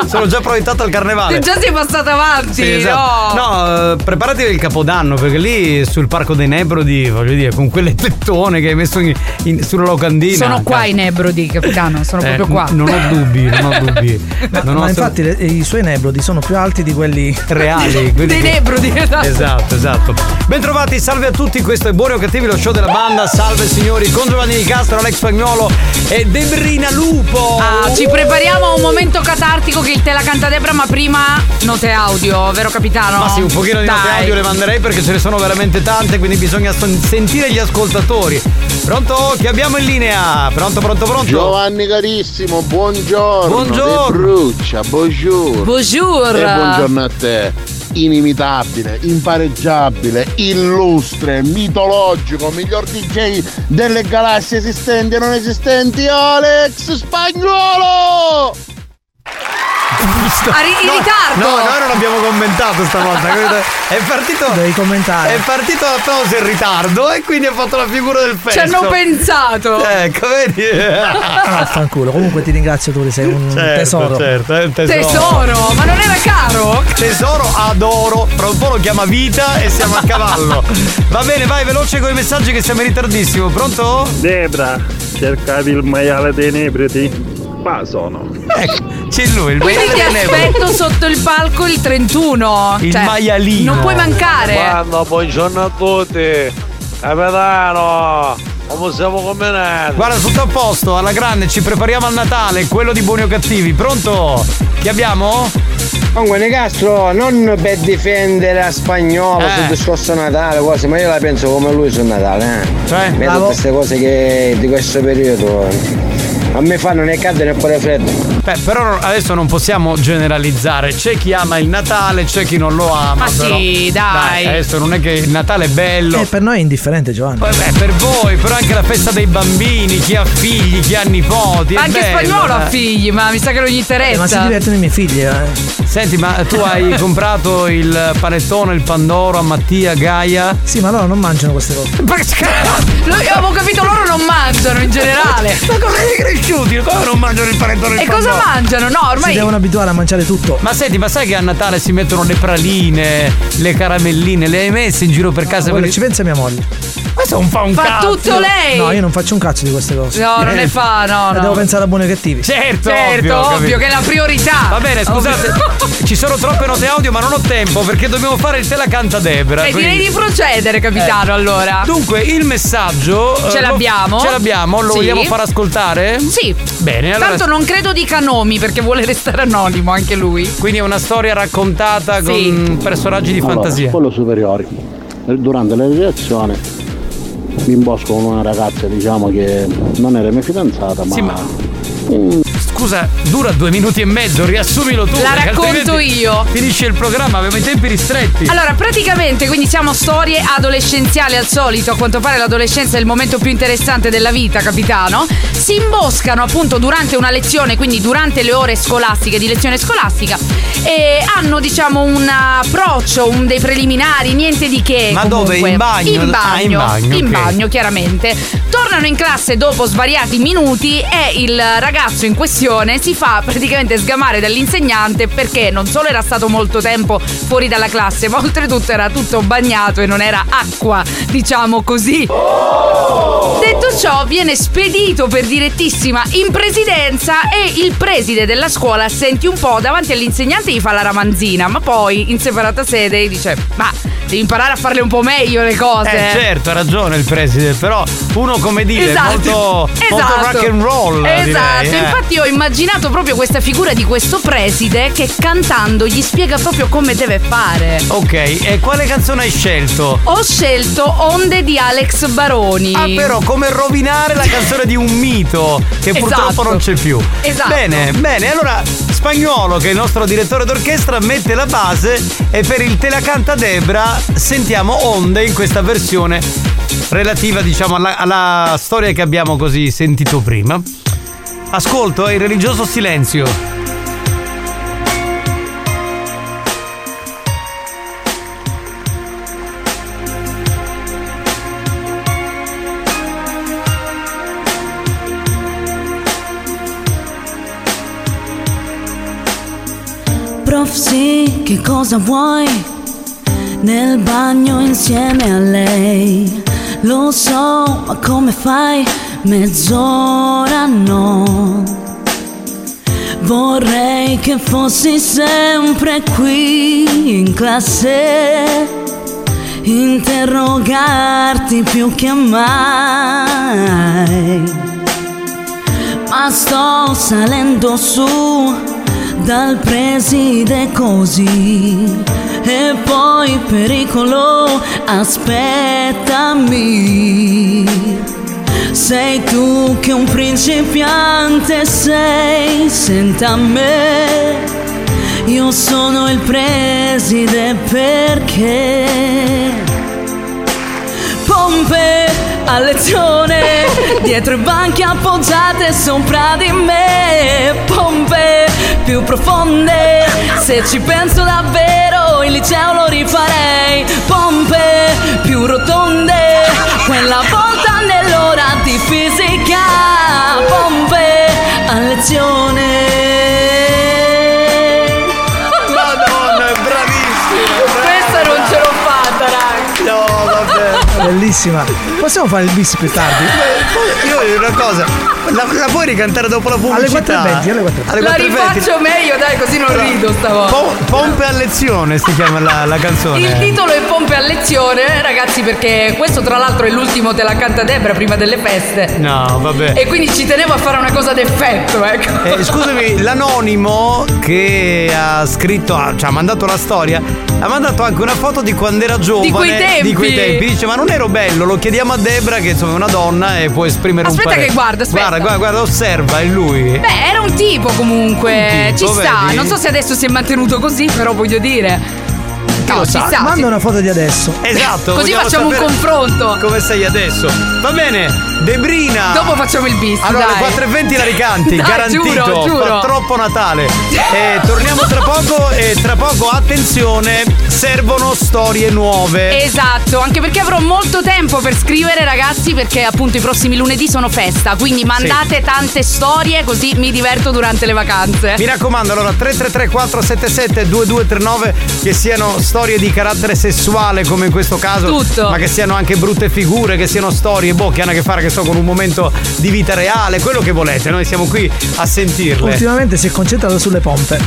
Sono già proiettato al carnevale. Già sei passato avanti, Sì, esatto. no? No, eh, preparati per il capodanno, perché lì sul Parco dei Nebrodi, voglio dire, con quelle tettone che hai messo in- in- sulla locandina. Sono qua i Nebrodi, capitano, sono Eh, proprio qua. n- Non ho dubbi, non ho dubbi. Ma, Non ho ma assolut- infatti le- i suoi nebrodi sono più alti di quelli reali. quelli Dei che- Nebrodi, esatto. Esatto, esatto. Bentrovati, salve a tutti, questo è Buoni o Cattivi, lo show della banda. Salve signori, con Giovanni Di Castro, Alex Spagnuolo e Debrina Lupo. Ah, ci prepariamo a un momento catartico che il te la canta Debra, ma prima note audio, vero capitano? Ma sì, un pochino di note Dai. audio le manderei perché ce ne sono veramente tante, quindi bisogna sentire gli ascoltatori. Pronto? Chi abbiamo in linea? Pronto, pronto, pronto? Giovanni carissimo, buongiorno. Buongiorno. Bruccia, bonjour. Bonjour. E buongiorno a te. Inimitabile, impareggiabile, illustre, mitologico, miglior DJ delle galassie esistenti e non esistenti, Alex Spagnuolo! Ah, ri- in No, ritardo. No, noi non abbiamo commentato stavolta. È partito. Devi commentare. È partito l'applauso in ritardo e quindi ha fatto la figura del Ci fesso. hanno pensato. Ecco, vedi? Ah, fanculo. Comunque ti ringrazio tu, sei un Certo, tesoro. certo, è un tesoro. Tesoro, ma non era caro? Tesoro adoro, tra un po' lo chiama vita e siamo a cavallo. Va bene, vai veloce con i messaggi che siamo in ritardissimo. Pronto? Debra, cercavi il maiale dei nebriti? Qua sono. Ecco, c'è lui, il Quindi ti aspetto sotto il palco il 31. Il Cioè, maialino. Non puoi mancare. Quando, buongiorno a tutti. Capitano, come siamo combinati? Guarda, tutto a posto, alla grande, ci prepariamo al Natale, quello di buoni o cattivi. Pronto? Chi abbiamo? Comunque Nicastro non per difendere a spagnolo Eh. sul discorso Natale, cose, ma io la penso come lui sul Natale, eh. Cioè? Vedo queste cose che di questo periodo. A me fanno né caldo né pure freddo. Beh, però adesso non possiamo generalizzare. C'è chi ama il Natale, c'è chi non lo ama. Ma però- sì, dai. Adesso non è che il Natale è bello. Eh, per noi è indifferente, Giovanni. Beh, per voi, però anche la festa dei bambini, chi ha figli, chi ha nipoti. è Anche bello, spagnolo ha eh. figli, ma mi sa che non gli interessa. Eh, ma si divertono i miei figli, eh. Senti, ma tu hai comprato il panettone, il pandoro a Mattia, Gaia? Sì, ma loro non mangiano queste cose. Lo- avevo capito, loro non mangiano in generale. Ma come sei cresciuti? Come non mangiano il panettone e E cosa mangiano? No, Si ormai. devono abituare a mangiare tutto. Ma senti, ma sai che a Natale si mettono le praline, le caramelline? Le hai messe in giro per casa? Guarda, per- ci pensa mia moglie. Questo non fa un Fa cazzo. tutto lei. No, io non faccio un cazzo di queste cose. No, non Eh. ne fa, no, Eh, no. Devo pensare a buoni e cattivi. Certo, Certo, ovvio, ovvio, che è la priorità. Va bene, scusate, ci sono troppe note audio, ma non ho tempo perché dobbiamo fare il te la canta Debra. E quindi- direi di procedere, capitano, Eh. allora. Dunque, il messaggio. eh, Ce lo- l'abbiamo? Ce l'abbiamo, lo Sì. vogliamo far ascoltare? Sì. Bene, allora. Tanto non credo dica nomi perché vuole restare anonimo anche lui. Quindi è una storia raccontata Sì. con personaggi di fantasia. Quello superiori. Durante la lezione mi imbosco con una ragazza, diciamo che non era mia fidanzata, ma. Sì, ma- Scusa, dura due minuti e mezzo, riassumilo tu. La racconto io. Finisce il programma, abbiamo i tempi ristretti. Allora, praticamente, quindi siamo storie adolescenziali al solito. A quanto pare l'adolescenza è il momento più interessante della vita, capitano. Si imboscano appunto durante una lezione, quindi durante le ore scolastiche, di lezione scolastica, e hanno, diciamo, un approccio, un dei preliminari, niente di che. Ma dove? comunque. In bagno? In Ah, in bagno. bagno, in ok. bagno, chiaramente. Tornano in classe dopo svariati minuti e il ragazzo in questione si fa praticamente sgamare dall'insegnante perché non solo era stato molto tempo fuori dalla classe, ma oltretutto era tutto bagnato e non era acqua, diciamo così. Detto ciò, viene spedito per direttissima in presidenza e il preside della scuola senti un po' davanti all'insegnante gli fa la ramanzina, ma poi in separata sede dice "Ma devi imparare a farle un po' meglio le cose". Eh certo, ha ragione il preside, però uno come dire Esatto. molto, molto Esatto. rock and roll. Esatto, direi, eh. infatti ho immaginato proprio questa figura di questo preside che cantando gli spiega proprio come deve fare. Ok, e quale canzone hai scelto? Ho scelto Onde di Alex Baroni. Ah, però come rovinare la canzone di un mito che purtroppo Esatto. non c'è più. Esatto. Bene, bene. Allora, Spagnuolo, che è il nostro direttore d'orchestra, mette la base e per il Te la canta Debra sentiamo Onde in questa versione relativa, diciamo, alla, alla storia che abbiamo così sentito prima. Ascolto il religioso silenzio. Prof, sì, che cosa vuoi? Nel bagno insieme a lei. Lo so, ma come fai? Mezz'ora no. Vorrei che fossi sempre qui in classe, interrogarti più che mai. Ma sto salendo su dal preside così e poi pericolo aspettami sei tu che un principiante sei senta me. Io sono il preside perché? Pompe a lezione dietro i banchi appoggiate sopra di me. Pompe più profonde se ci penso davvero il liceo lo rifarei. Pompe più rotonde quella volta a lezione Madonna, è bravissima! Questa non ce l'ho fatta, raga. No, vabbè. Bellissima. Possiamo fare il bis più tardi? Io voglio una cosa, la, la puoi ricantare dopo la pubblicità? Alle 4.20, alle 4.20. Alle La 4.20. rifaccio meglio, dai, così non rido stavolta. Po- pompe a lezione si chiama la, la canzone. Il titolo è Pompe a lezione, ragazzi, perché questo tra l'altro è l'ultimo Te la canta Debra prima delle feste. No, vabbè. E quindi ci tenevo a fare una cosa d'effetto, ecco. Eh, scusami, l'anonimo che ha scritto, ha- ci ha mandato la storia, ha mandato anche una foto di quando era giovane. Di quei tempi. Di quei tempi. Dice, ma non ero bello, lo chiediamo a Debra che insomma è una donna e può esprimere Aspetta un parere. che guarda, aspetta. Guarda, guarda, guarda, osserva, è lui. Beh, era un tipo comunque. Un tipo, ci sta. vedi? Non so se adesso si è mantenuto così, però voglio dire. No, ci sta. Manda sì. una foto di adesso. Esatto. Così facciamo un confronto. Come sei adesso? Va bene, Debrina. Dopo facciamo il bis. Allora, dai. alle 4.20 la ricanti, Dai, garantito. Giuro, giuro. Fa troppo Natale. Eh, torniamo tra poco e tra poco, attenzione, servono storie nuove. Esatto, anche perché avrò molto tempo per scrivere, ragazzi, perché appunto i prossimi lunedì sono festa. Quindi mandate tante storie, così mi diverto durante le vacanze. Mi raccomando, allora 333 477 2239 che siano storie di carattere sessuale come in questo caso, Tutto. ma che siano anche brutte figure, che siano storie boh, che hanno a che fare che so con un momento di vita reale, quello che volete, noi siamo qui a sentirle. Ultimamente si è concentrato sulle pompe.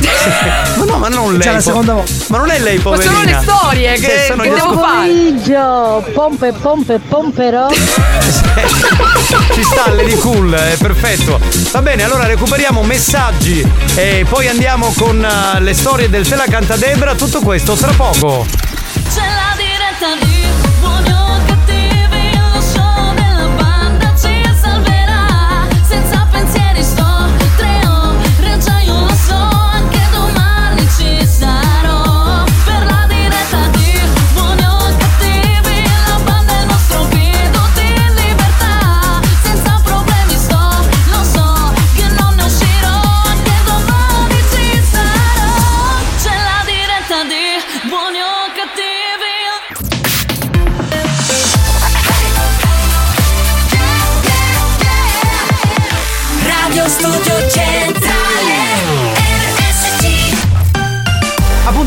Ma no, ma non lei. C'è la po- seconda volta. Ma non è lei, Ma poverina. sono le storie che, Che sono che devo ascol- fare. Pomeriggio, pompe, pompe, pomperò. Ci sta Lady Cool, è perfetto. Va bene, allora recuperiamo messaggi e poi andiamo con eh, le storie del Te la canta Debra, tutto questo tra poco. C'è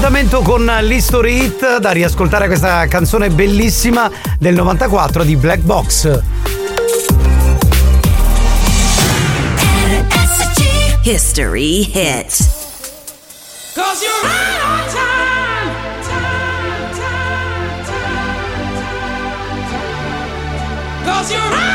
Appuntamento con l'History Hit da riascoltare questa canzone bellissima del 94 di Black Box. History Hit Cause you're right on time. Cause you're right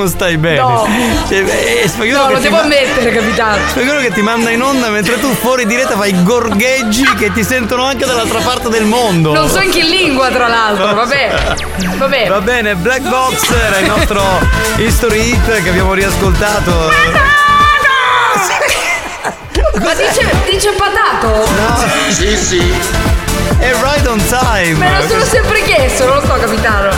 non stai bene. No. Cioè, beh, spagnolo No, lo devo ma- ammettere, capitano. Spagnolo che ti manda in onda mentre tu fuori diretta fai gorgheggi che ti sentono anche dall'altra parte del mondo. Non so in che lingua, tra l'altro. Vabbè. Vabbè. Va bene, Black Box era il nostro History Hit che abbiamo riascoltato. Ma dice, dice patato? Sì, sì. È right on time. Me lo sono sempre chiesto, non lo so, capitano.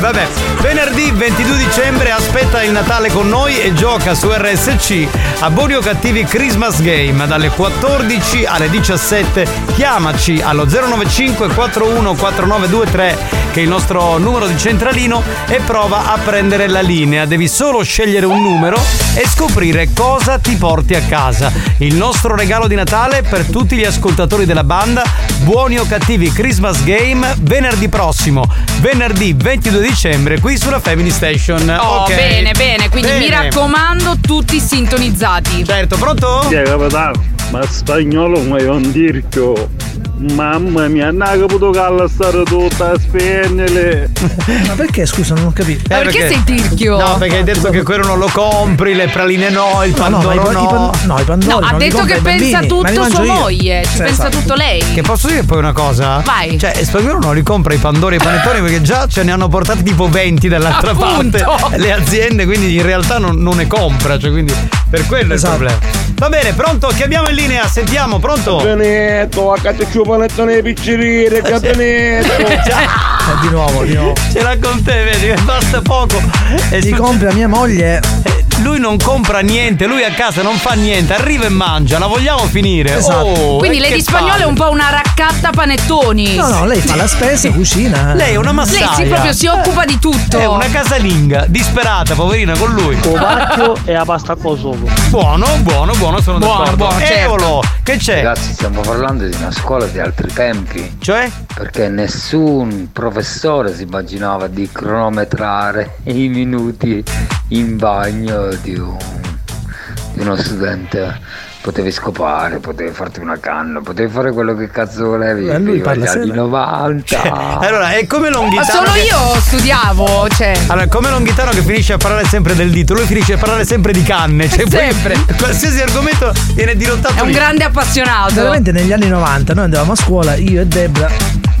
Vabbè, venerdì 22 dicembre aspetta il Natale con noi e gioca su RSC a Buoni o Cattivi Christmas Game dalle 14 alle 17. Chiamaci allo 095 41 4923 che è il nostro numero di centralino e prova a prendere la linea. Devi solo scegliere un numero e scoprire cosa ti porti a casa. Il nostro regalo di Natale per tutti gli ascoltatori della banda Buoni o Cattivi Christmas Game venerdì prossimo, venerdì 22 dicembre qui sulla Family Station. Oh, Ok. bene, bene. Quindi mi Bene. raccomando, tutti sintonizzati. Certo, pronto? È capitano? Ma spagnolo ma è un dirchio. Mamma mia, non ha caputo che alla stare tutta a spegnere. Ma perché scusa, non ho capito? Eh, No, perché hai detto che quello non lo compri, le praline no, il Ma no, ma i pandoro pa- i no. pan- no, i pandori No, ha detto che pensa bambini, tutto sua io. moglie. Ci Sì, pensa esatto. tutto lei. Che posso dire poi una cosa? Vai. Cioè, Spagnolo non li compra i pandori e i panettoni perché già ce ne hanno portati tipo 20 dall'altra Appunto. parte le aziende, quindi in realtà non, non ne compra, cioè quindi per quello Esatto. è il problema. Va bene, pronto? Chiamiamo in linea, sentiamo, pronto? Benetto, a cazzo più panettone piccirire, catenetto. Eh, di nuovo, di nuovo. Ce l'ha con te, vedi, che basta poco. E su- compra mia moglie. Lui non compra niente, lui a casa non fa niente, arriva e mangia, la vogliamo finire. Esatto. Oh, Quindi Lady che Spagnolo è un po' una raccatta panettoni. No, no, lei fa la spesa, cucina. Lei è una massaia. Lei si proprio si occupa di tutto. È una casalinga, disperata, poverina, con lui. Covacchio e la pasta con sopra. Buono, buono, buono, sono Buono, d'accordo. buono, certo. Eolo, che c'è? Ragazzi, stiamo parlando di una scuola di altri tempi. Cioè? Perché nessun professore si immaginava di cronometrare i minuti in bagno di, un- di uno studente. Potevi scopare, potevi farti una canna, potevi fare quello che cazzo volevi. Eh, lui parla anni sempre. 90. Allora, è come Ma Longhitano. solo che- io studiavo, cioè. Allora, come Longhitano che finisce a parlare sempre del dito, lui finisce a parlare sempre di canne. Cioè, poi Sempre. qualsiasi argomento viene dirottato È un lì. grande appassionato. Veramente negli anni 90 noi andavamo a scuola, io e Debra.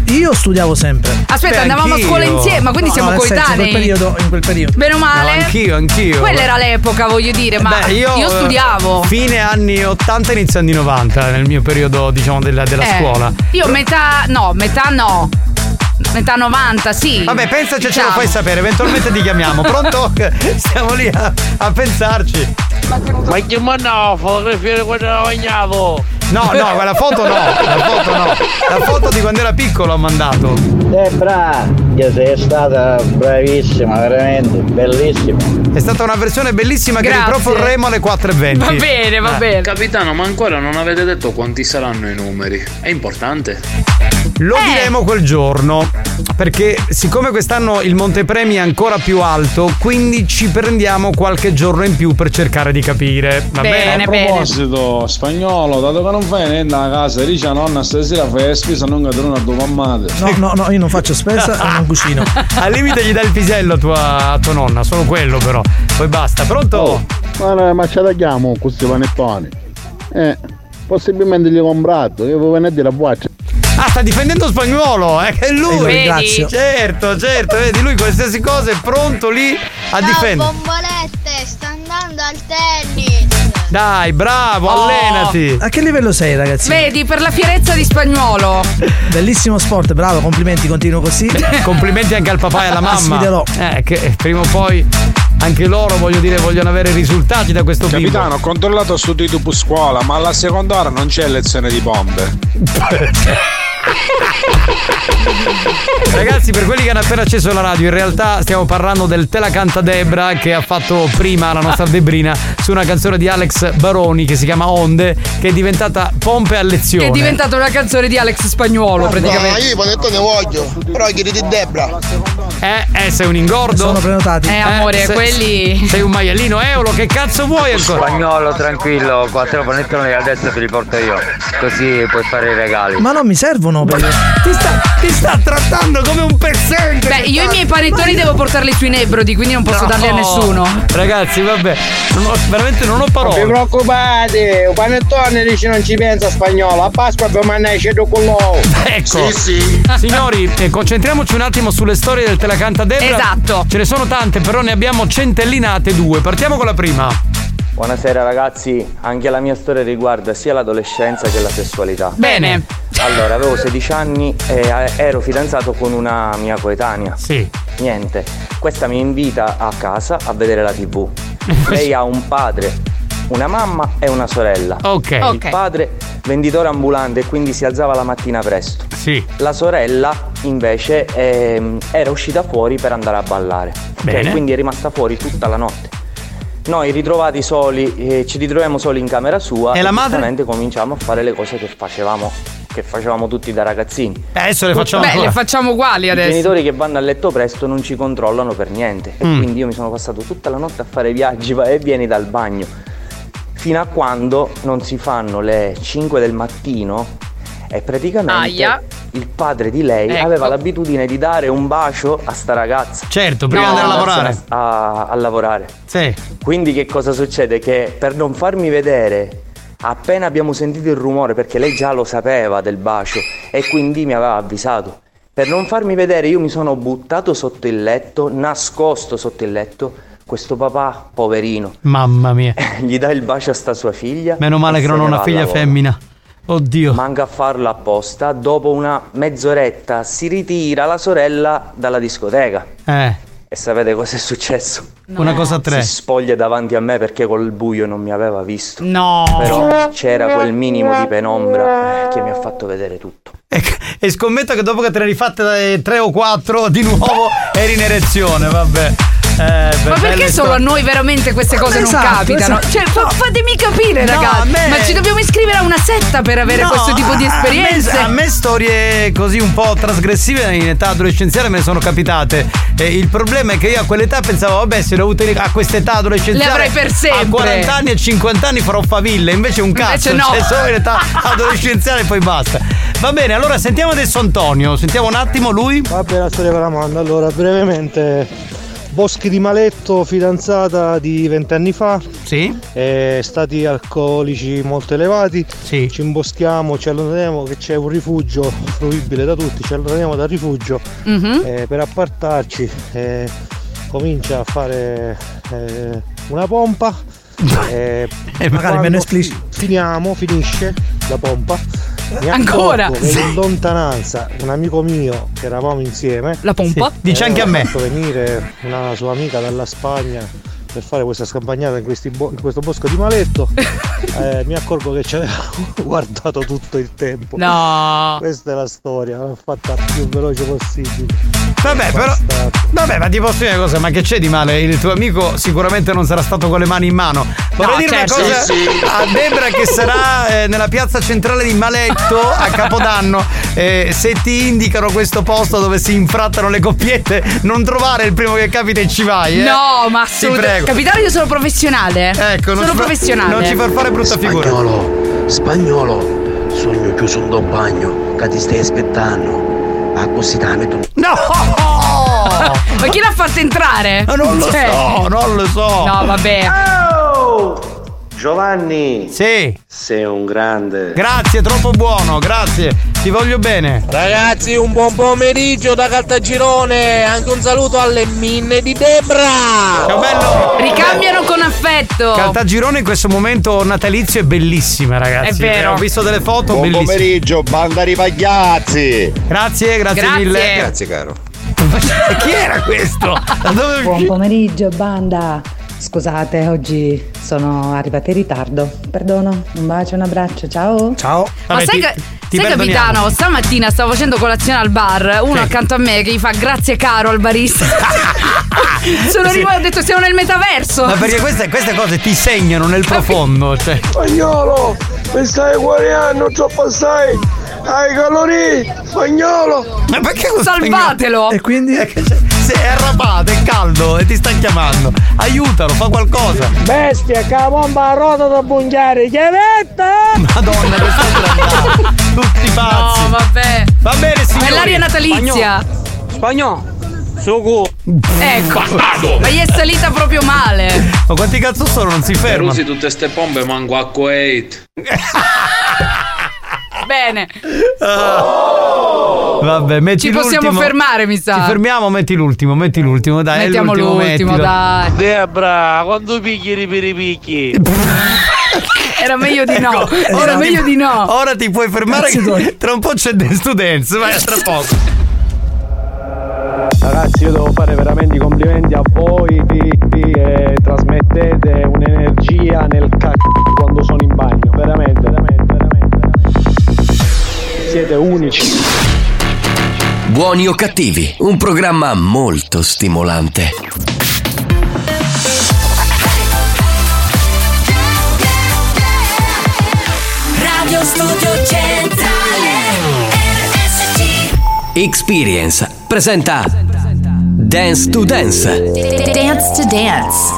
Io studiavo sempre. Aspetta, Beh, andavamo a scuola insieme, ma quindi No, siamo senso, coetanei. In quel periodo, in quel periodo. Bene o male. No, anch'io, anch'io. Quella era l'epoca, voglio dire, ma Beh, io, io, studiavo. Fine anni 80, inizio anni 90, nel mio periodo, diciamo, della, della Eh, scuola. Io metà, no, metà no. Metà 90, sì. Vabbè, pensaci, ce lo Diciamo. fai sapere, eventualmente ti chiamiamo. Pronto? Stiamo lì a, a pensarci. Ma che manna fotografia quando era bagnato? No, no, quella foto no, la foto no. La foto di quando era piccolo ho mandato. Debra, che sei stata bravissima, veramente, bellissima. È stata una versione bellissima che Grazie. riproporremo alle 4.20. Va bene, va Eh. bene. Capitano, ma ancora non avete detto quanti saranno i numeri. È importante. Lo Eh. diremo quel giorno. Perché siccome quest'anno il montepremi è ancora più alto, quindi ci prendiamo qualche giorno in più per cercare di capire. Va bene? Bene, A bene. proposito, spagnolo, dato che non fai niente a casa, dice a nonna stasera fai spesa, non cadrà a tua mammate. No, no, no, io non faccio spesa e non cucino. Al limite gli dai il pisello a tua, a tua nonna, solo quello però. Poi basta, pronto? Oh, ma, no, ma ce la chiamo questi panettoni? Eh, possibilmente li ho comprato, io avevo venerdì la buaccia. Ah, sta difendendo spagnolo, eh, che è E lo lui. ringrazio. Certo, certo, vedi, lui qualsiasi cosa è pronto lì a difendere. bombolette, sta andando al tennis. Dai, bravo, Oh. allenati. A che livello sei, ragazzi? Vedi, per la fierezza di spagnolo. Bellissimo sport, bravo, complimenti, continuo così. Complimenti anche al papà e alla mamma. Sfiderò. Eh, che prima o poi anche loro, voglio dire, vogliono avere risultati da questo bimbo. Capitano, ho controllato su YouTube scuola, ma alla seconda ora non c'è lezione di bombe. Ragazzi, per quelli che hanno appena acceso la radio, in realtà stiamo parlando del Te la canta Debra che ha fatto prima la nostra Debrina su una canzone di Alex Baroni che si chiama Onde, che è diventata pompe a lezione. Che è diventata una canzone di Alex Spagnolo, praticamente. io i panettoni voglio, però chiedi di Debra. Eh, eh, sei un ingordo? Sono prenotati. Eh, amore, sei- quelli. Sei un maialino eolo, che cazzo vuoi ancora? Spagnolo, tranquillo, quattro panettoni adesso te li porto io. Così puoi fare i regali. Ma non mi servono nessuno. perché- Ti sta, ti sta trattando come un pezzente. Beh, io i miei panettoni devo portarli sui Nebrodi, quindi non posso No. darli a nessuno. Ragazzi, vabbè, non ho- veramente non ho Non vi parole. preoccupate, un panettone dice non ci pensa spagnolo, a Pasqua abbiamo mannato con loro. Ecco, signori, eh, concentriamoci un attimo sulle storie del Telacanta Debra. Esatto. Ce ne sono tante, però ne abbiamo centellinate due. Partiamo con la prima. Buonasera ragazzi, anche la mia storia riguarda sia l'adolescenza che la sessualità. Bene. Allora, avevo 16 anni e eh, ero fidanzato con una mia coetanea. Sì. Niente, questa mi invita a casa a vedere la tv. Lei ha un padre, una mamma e una sorella. Ok. Il Ok. padre venditore ambulante e quindi si alzava la mattina presto. Sì. La sorella invece ehm, era uscita fuori per andare a ballare. Ok, Bene. Quindi è rimasta fuori tutta la notte. Noi ritrovati soli, eh, ci ritroviamo soli in camera sua E la madre? cominciamo a fare le cose che facevamo, che facevamo tutti da ragazzini. Eh, adesso le facciamo Beh, ancora. le facciamo uguali I adesso. genitori che vanno a letto presto non ci controllano per niente e Mm. quindi io mi sono passato tutta la notte a fare viaggi va e vieni dal bagno fino a quando non si fanno le 5 del mattino e praticamente Aia. il padre di lei Ecco. aveva l'abitudine di dare un bacio a sta ragazza. Certo, prima di andare a lavorare. A, a lavorare. Sì. Quindi che cosa succede? Che per non farmi vedere, appena abbiamo sentito il rumore, perché lei già lo sapeva del bacio e quindi mi aveva avvisato. Per non farmi vedere io mi sono buttato sotto il letto, nascosto sotto il letto, questo papà poverino. Mamma mia. Gli dà il bacio a sta sua figlia. Meno male che non ho una figlia lavoro. femmina. Oddio. Manca a farlo apposta, dopo una mezz'oretta si ritira la sorella dalla discoteca. Eh, E sapete cosa è successo? una cosa a tre. Si spoglia davanti a me perché col buio non mi aveva visto. No. Però c'era quel minimo di penombra eh, che mi ha fatto vedere tutto. E scommetto che dopo che te ne hai fatte eh, tre o quattro, di nuovo eri in erezione, vabbè. Eh, Ma perché solo a noi veramente queste cose non Esatto, capitano? esatto. Cioè, fa- fatemi capire, No, ragazzi. me- Ma ci dobbiamo iscrivere a una setta per avere No, questo tipo di esperienze? A me, a me storie così un po' trasgressive in età adolescenziale me ne sono capitate. E il problema è che io a quell'età pensavo, vabbè, se le ho avute a quest'età adolescenziale. Le avrai per sempre. A 40 anni e 50 anni farò faville. Invece un cazzo, Invece no. c'è solo in età adolescenziale e poi basta. Va bene, allora sentiamo adesso Antonio. Sentiamo un attimo lui. Vabbè, la storia per Amanda. Allora, brevemente, Boschi di Maletto, fidanzata di vent'anni fa. Sì. Eh, stati alcolici molto elevati. Sì. Ci imboschiamo, ci allontaniamo che c'è un rifugio fruibile da tutti, ci allontaniamo dal rifugio Mhm. eh, per appartarci. eh, comincia a fare eh, una pompa. eh, E magari meno esplicito. Finiamo, finisce la pompa. Ancora? in lontananza un amico mio che eravamo insieme La pompa? Sì, dice anche a me. fatto venire una sua amica dalla Spagna per fare questa scampagnata in, bo- in questo bosco di maletto Eh, mi accorgo che ci aveva guardato tutto il tempo No. questa è la storia l'ho fatta più veloce possibile Vabbè, però. Vabbè, ma ti posso dire una cosa, ma che c'è di male? Il tuo amico sicuramente non sarà stato con le mani in mano. Vorrei No, dire certo. una cosa Sì, sì. a Debra che sarà eh, nella piazza centrale di Maletto a Capodanno. Eh, se ti indicano questo posto dove si infrattano le coppiette, non trovare il primo che capita e ci vai. Eh? No, ma Ti assolutamente. prego. Capitano, io sono professionale. Ecco, non sono ci fa- professionale. non ci far fare brutta figura. Spagnolo, spagnolo, sogno su un bagno che ti stai aspettando. A così la metto. No! Ma chi l'ha fatto entrare? Ma non lo Cioè- so, non lo so. No, vabbè. Giovanni! Sì. Sei un grande. Grazie, troppo buono, grazie. Ti voglio bene. Ragazzi, un buon pomeriggio da Caltagirone. Anche un saluto alle minne di Debra. Ciao bello. Ricambiano con affetto. Caltagirone in questo momento natalizio è bellissima, ragazzi. È vero. Ho visto delle foto Buon bellissime. pomeriggio, banda di pagliazzi! Grazie, grazie, Grazie. mille. Grazie caro. E chi era questo? Da dove Buon pomeriggio, banda. Scusate, oggi sono arrivata in ritardo. Perdono, un bacio, un abbraccio, ciao. Ciao. Ma sai, che- sai capitano, stamattina stavo facendo colazione al bar, uno Sì. accanto a me che gli fa grazie caro al barista. Sono Sì. rimasta, ho detto siamo nel metaverso. Ma perché queste, queste cose ti segnano nel profondo, cioè. Spagnolo, mi stai guariando troppo assai! Hai calori, spagnolo! Ma perché questo Salvatelo! E quindi se è arrabbiato, è caldo e ti sta chiamando. Aiutalo, fa qualcosa. Bestia, che la bomba a rota da bunghiare, chiavetta! Madonna, che sta tutti pazzi. No, vabbè. Va bene, signori. È l'aria natalizia. Spagnolo. Sugo. Ecco. Ma gli è salita proprio male. Ma quanti cazzo sono? Non si ferma. usi tutte ste pompe manco a Kuwait. Bene. Vabbè, metti Ci possiamo l'ultimo. fermare, mi sa. Ci fermiamo, metti l'ultimo, metti l'ultimo, dai. è Mettiamo l'ultimo, mettilo. dai. Debra, quando picchi per i picchi? Era meglio di no. Ecco, Era ti- meglio di no. Ora ti puoi fermare. che Tra un po' c'è to Dance, vai a tra poco. Ragazzi io devo fare veramente i complimenti a voi e trasmettete un'energia nel c***o Unici. Buoni o cattivi, un programma molto stimolante. Radio Studio Centrale Experience presenta Dance to Dance. Dance to Dance.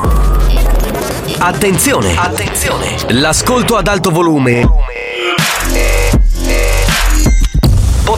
Attenzione, attenzione. L'ascolto ad alto volume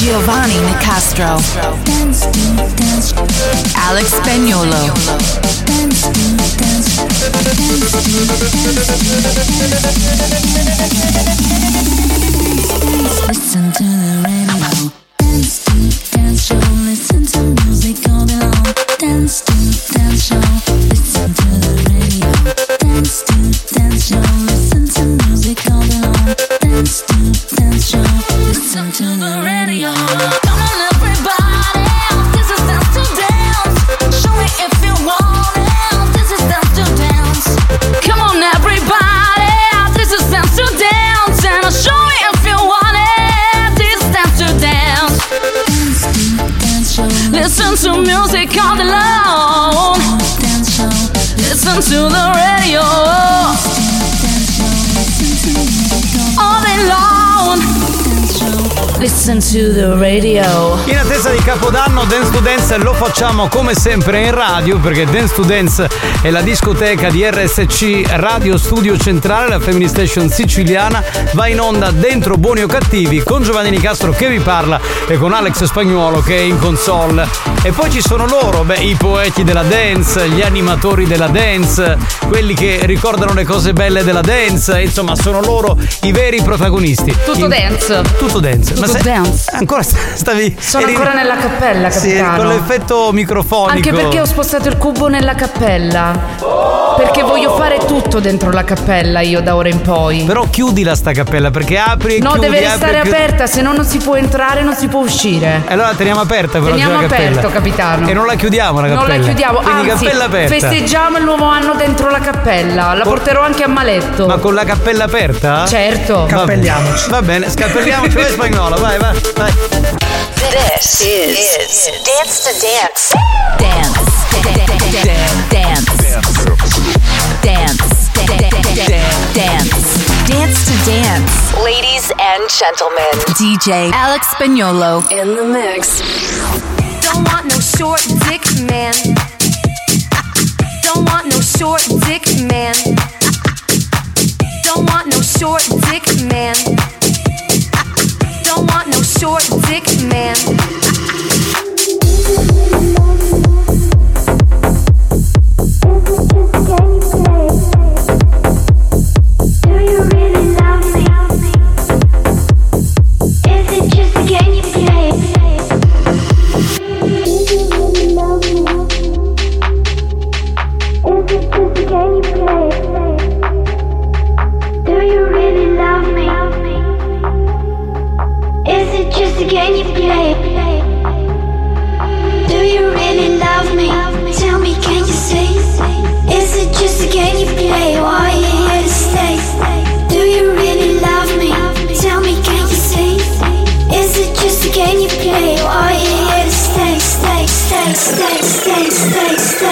Giovanni Nicastro. Dance Dance. Alex Spagnolo. Listen to the radio. Dance to Dance show. Listen to music all day long. Dance to Dance show. Listen to the radio. Dance to Dance show. Listen to music all day long. Listen to the radio. Come on, everybody. This is Dance to Dance. Show me if you want it. This is Dance to Dance. Come on, everybody. This is Dance to Dance. And show me if you want it. This is Dance to Dance. Listen to music all. Listen to the radio. All day long. Listen to the radio. In attesa di Capodanno, Dance to Dance lo facciamo come sempre in radio perché Dance to Dance è la discoteca di RSC Radio Studio Centrale, la Family Station siciliana, va in onda dentro Buoni o Cattivi con Giovanni Nicastro che vi parla e con Alex Spagnuolo che è in console. E poi ci sono loro, beh, i poeti della dance, gli animatori della dance, quelli che ricordano le cose belle della dance, insomma sono loro i veri protagonisti. Tutto In- dance. Tutto dance. Tutto se- dance. Ancora st- stavi. Sono eri- ancora nella cappella, Sì, capitano. con l'effetto microfonico. Anche perché ho spostato il cubo nella cappella. Perché voglio fare tutto dentro la cappella io da ora in poi. Però chiudila sta cappella perché apri e No, chiudi. deve restare aperta, se no non si può entrare, non si può uscire. E allora teniamo aperta però Teniamo la cappella. aperto, capitano. E non la chiudiamo la Non cappella. la chiudiamo, Quindi anzi, cappella aperta. festeggiamo il nuovo anno dentro la cappella. La porterò anche a maletto. Ma con la cappella aperta? Certo. Va bene. Va bene, scappelliamoci, vai spagnolo, vai, vai, vai. This is Dance to Dance Dance. Dance. Dance. Dance. Dance to dance. Ladies and gentlemen DJ Alex Spagnolo. in the mix Don't want no short dick man. Don't want no short dick man. Don't want no short dick man. Don't want no short dick man.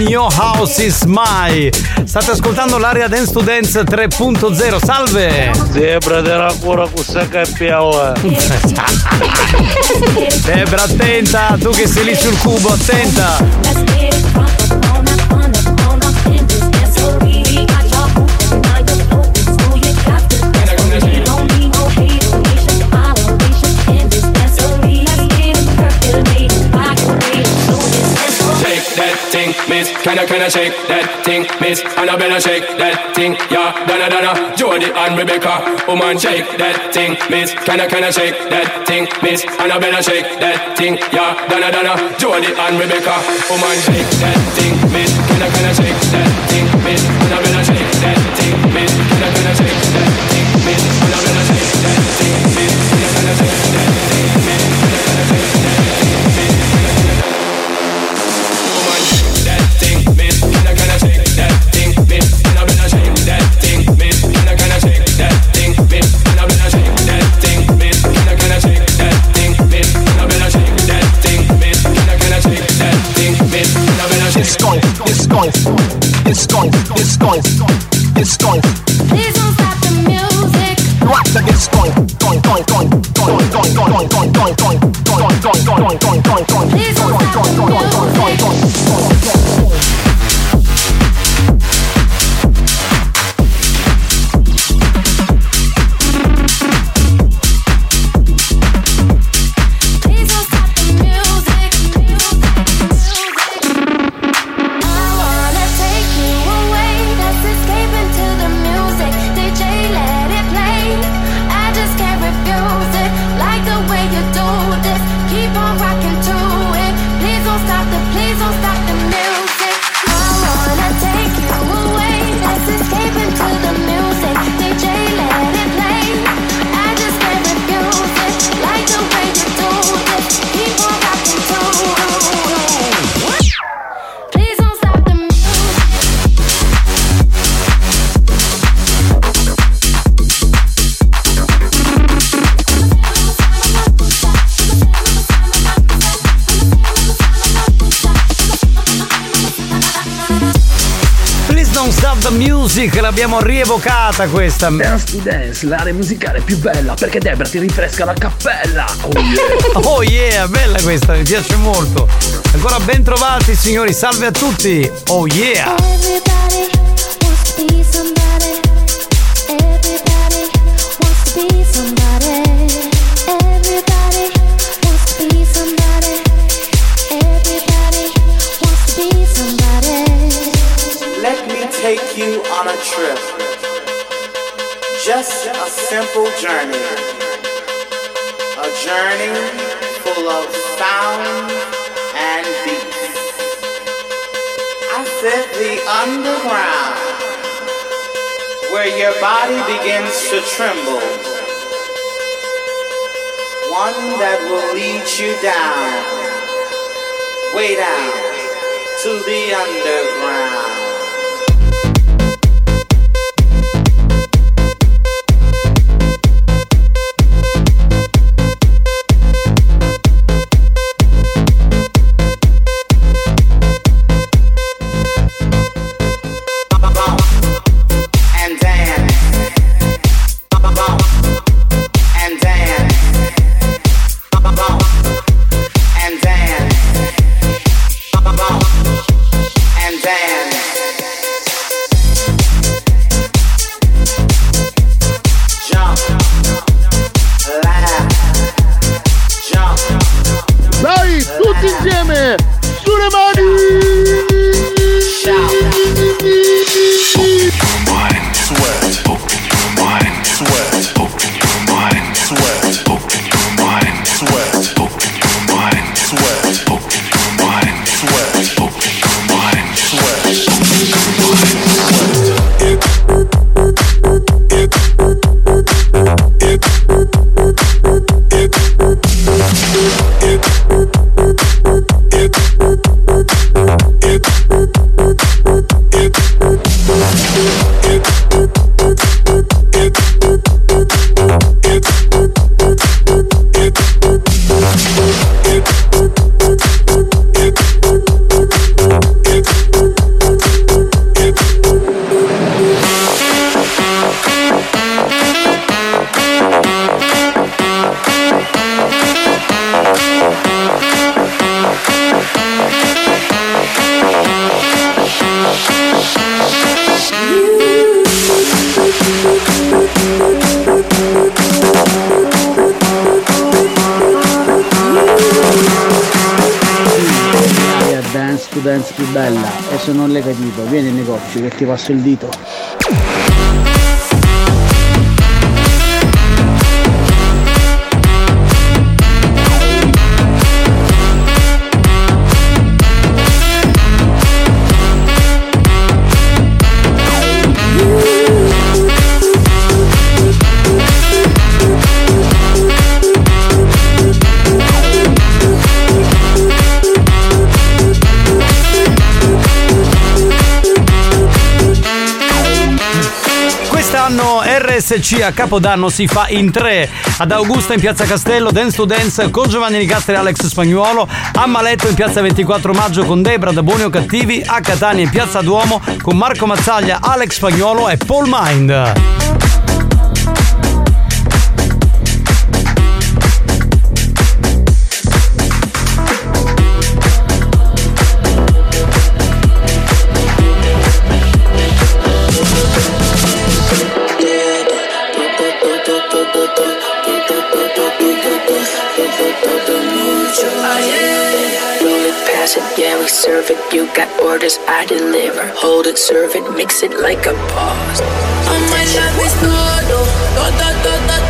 And your house is my. State ascoltando l'area Dance to Dance 3.0. Salve! Zebra della cura con sta cappella. Debra, attenta! Tu che sei lì sul cubo, attenta! Miss. Can I, can I shake that thing, miss? Annabella shake that thing, yeah. Donna, Donna, Jody and Rebecca. Woman shake that thing, miss. Can I, can I shake that thing, miss? Annabella shake that thing, yeah. Donna, Donna, Jody and Rebecca. Woman shake that thing, miss. Can I, can I shake that thing, miss? Annabella shake rievocata questa. Dance to Dance, l'area musicale più bella perché Debra ti rinfresca la cappella. Oh yeah. Oh yeah, bella questa, mi piace molto. Ancora ben trovati signori, salve a tutti. Oh yeah. Journey. A journey full of sound and beats. I said the underground, where your body begins to tremble. One that will lead you down, way down to the underground. Negozio che ti passo il dito. RSC a Capodanno si fa in tre. Ad Augusta in Piazza Castello, Dance to Dance con Giovanni Nicastri e Alex Spagnuolo. A Maletto in Piazza 24 Maggio con Debra da Buoni o Cattivi. A Catania in Piazza Duomo con Marco Mazzaglia, Alex Spagnuolo e Paul Mind. You got orders, I deliver. Hold it, serve it, mix it like a boss. Oh my love is todo, todo, todo,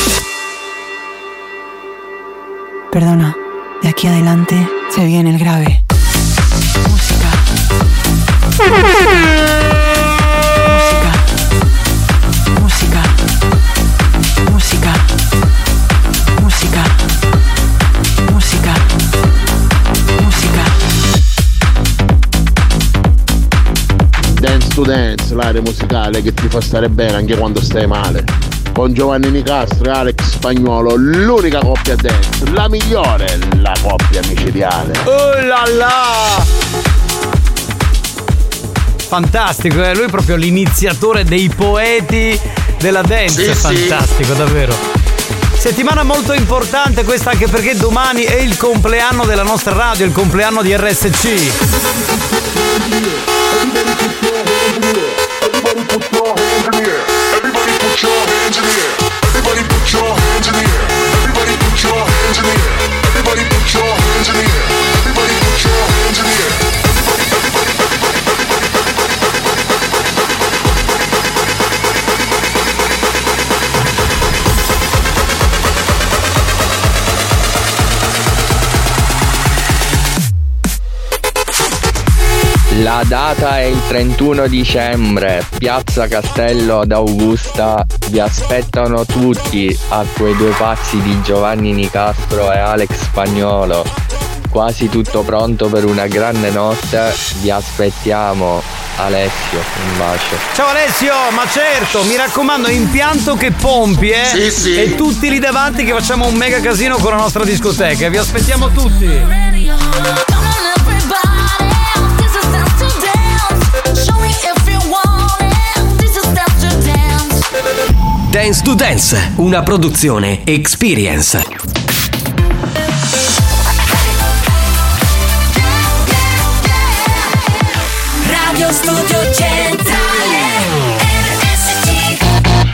Perdona, de aquí adelante se viene el grave. Música. Música. Música. Música. Música. Dance to Dance, l'area musicale che ti fa stare bene anche quando stai male. Con Giovanni Nicastro e Alex Spagnuolo, l'unica coppia dance, la migliore, la coppia micidiale. Oh là là! Fantastico, eh? lui è proprio l'iniziatore dei poeti della dance, Sì, è sì. fantastico, davvero. Settimana molto importante questa anche perché domani è il compleanno della nostra radio, il compleanno di RSC. Everybody put your hands in the air. La data è il 31 dicembre, Piazza Castello ad Augusta. Vi aspettano tutti a quei due pazzi di Giovanni Nicastro e Alex Spagnolo. quasi tutto pronto per una grande notte. Vi aspettiamo. Alessio, un bacio. Ciao Alessio, ma certo, mi raccomando, impianto che pompi, eh? Sì, sì. E tutti lì davanti che facciamo un mega casino con la nostra discoteca. Vi aspettiamo tutti. Dance to Dance, una produzione Experience.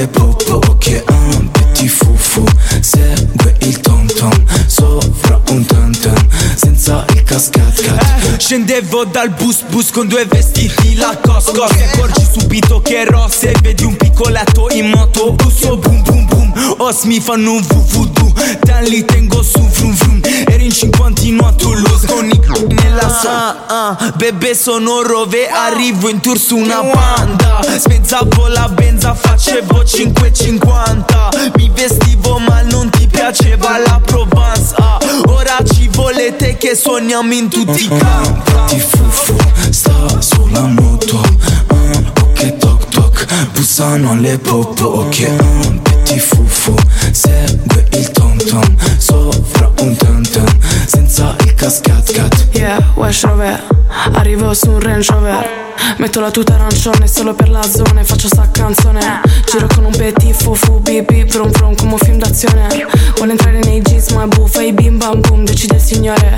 Le popo Ok ah, Petit fufu. Segue il tom tom Sopra un tam tam Senza il cascat cat. Scendevo dal bus bus con due vestiti la cosco Ti accorgi subito che ero se vedi un piccoletto in moto Busso boom boom boom Os mi fanno un vuvudu Da lì tengo su vrum vrum Eri in cinquantino a Toulouse Con i nella sa ah, Bebe sono rove Arrivo in tour su una banda. Spezzavo la benza Facevo 5,50 Mi vestivo ma non ti piaceva la Provence. Ah, Ora ci volete che suoniamo in tutti i campi. Petit fufu sta sulla moto. Ah, Ok toc Bussano le popo Ok. Ah, Petit fufu Segue il tom tom Sopra un tam tam Senza il cascat cat. Yeah, Wesh Rover Arrivo su un Range Rover Metto la tuta arancione solo per la zona faccio sta canzone. Giro con un petit fufu bip vrum vrum come un film d'azione. Vuole entrare nei jeans ma buffa i bim bam boom decide il signore.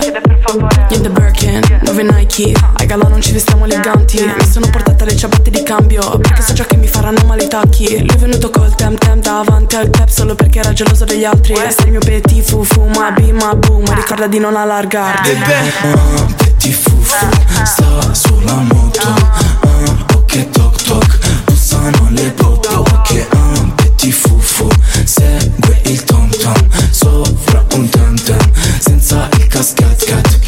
In the Birkin, dove Nike? Ai gala non ci vestiamo eleganti. Mi sono portata le ciabatte di cambio Perché so già che mi faranno male i tacchi. Lui è venuto col tem tem davanti al cap Solo perché era geloso degli altri. Essere il mio petit fufu ma bim ma boom Ma ricorda di non allargarti Ah, Petit fufu sta sulla moto ah, Ok toc toc Bussano le popo Ok ah, Petit fufu Segue il tom tom Sopra un tam tam Senza il cascat cat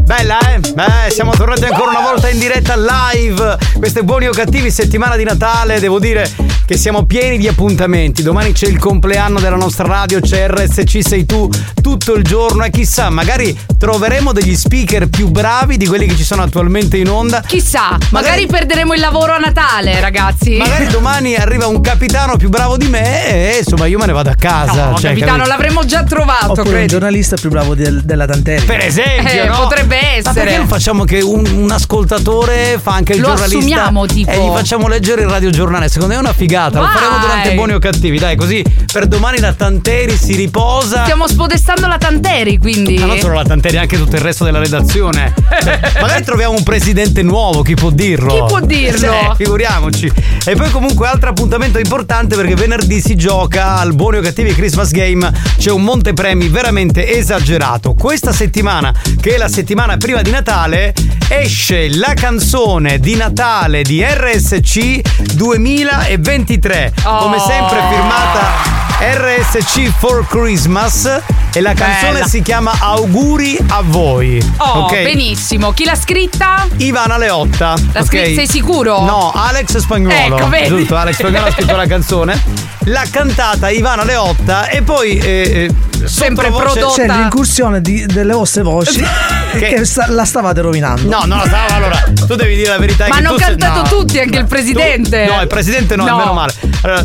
Bella, eh? Beh, siamo tornati ancora una volta in diretta live. Queste buoni o cattivi settimana di Natale. Devo dire che siamo pieni di appuntamenti. Domani c'è il compleanno della nostra radio, c'è RSC sei tu tutto il giorno e chissà, magari troveremo degli speaker più bravi di quelli che ci sono attualmente in onda. Chissà, magari, perderemo il lavoro a Natale, ragazzi. Magari domani arriva un capitano più bravo di me e insomma io me ne vado a casa. No, cioè, capitano, capito? l'avremmo già trovato, Oppure un credo. giornalista più bravo del- della Tanteri. Per esempio, Eh, no? potrebbe Ma perché essere. non facciamo che un, un ascoltatore fa anche il Lo giornalista assumiamo, tipo. e gli facciamo leggere il radiogiornale? Secondo me è una figata. Lo Vai. faremo durante buoni o cattivi, dai, così per domani la Tanteri si riposa. Stiamo spodestando la Tanteri, quindi. Ma non solo la Tanteri, anche tutto il resto della redazione. Magari troviamo un presidente nuovo, chi può dirlo? Chi può dirlo? Eh, figuriamoci. E poi comunque altro appuntamento importante perché venerdì si gioca al Buoni o Cattivi Christmas Game. C'è un montepremi veramente esagerato. Questa settimana, che è la settimana prima di Natale, esce la canzone di Natale di RSC 2023. Come sempre firmata RSC for Christmas e la canzone Bella. si chiama Auguri a voi. Oh, ok? benissimo. Chi l'ha scritta? Ivana Leotta. L'ha ok? scritta- sei sicuro? No, Alex Spagnuolo. Ecco, vedi? Giusto, Alex Spagnuolo ha scritto la canzone. L'ha cantata Ivana Leotta e poi eh, eh, Sempre prodotta- C'è l'incursione di- delle vostre voci che, sta- la stavate rovinando. No, no, no, allora tu devi dire la verità. Ma hanno tu cantato no. tutti, anche il presidente. No, il presidente no, No. è meno male. Allora,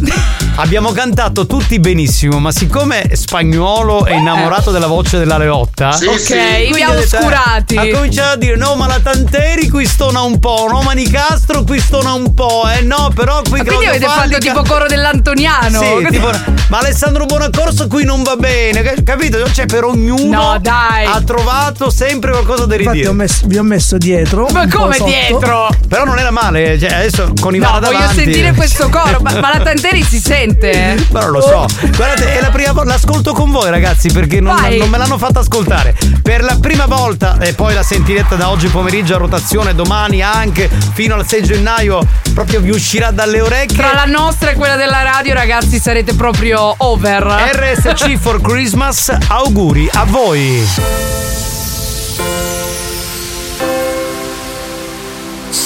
abbiamo cantato tutti benissimo, ma siccome Spagnuolo è innamorato della voce della Leotta, Sì, Ok, sì. vi ha eh, oscurati. Ha cominciato a dire: no, ma la Tanteri qui stona un po', no, ma Nicastro qui stona un po', eh no, però qui Ma quindi avete fatto tipo coro dell'Antoniano? Sì, Così- tipo, ma Alessandro Buonaccorso qui non va bene. ca- capito? Cioè, per ognuno No, dai. ha trovato sempre qualcosa da Infatti ridire. ho messo- vi ho messo dietro. Ma come sotto. Però non era male, cioè adesso con i No, davanti. voglio sentire questo coro. Ma, ma la Tanteri si sente? eh? Ma non lo so. Guardate, è la prima volta. L'ascolto con voi, ragazzi, perché non, non me l'hanno fatta ascoltare. Per la prima volta, e poi la sentirete da oggi pomeriggio a rotazione, domani anche, fino al 6 gennaio, proprio vi uscirà dalle orecchie. Tra la nostra e quella della radio, ragazzi, sarete proprio over. RSC for Christmas, auguri a voi.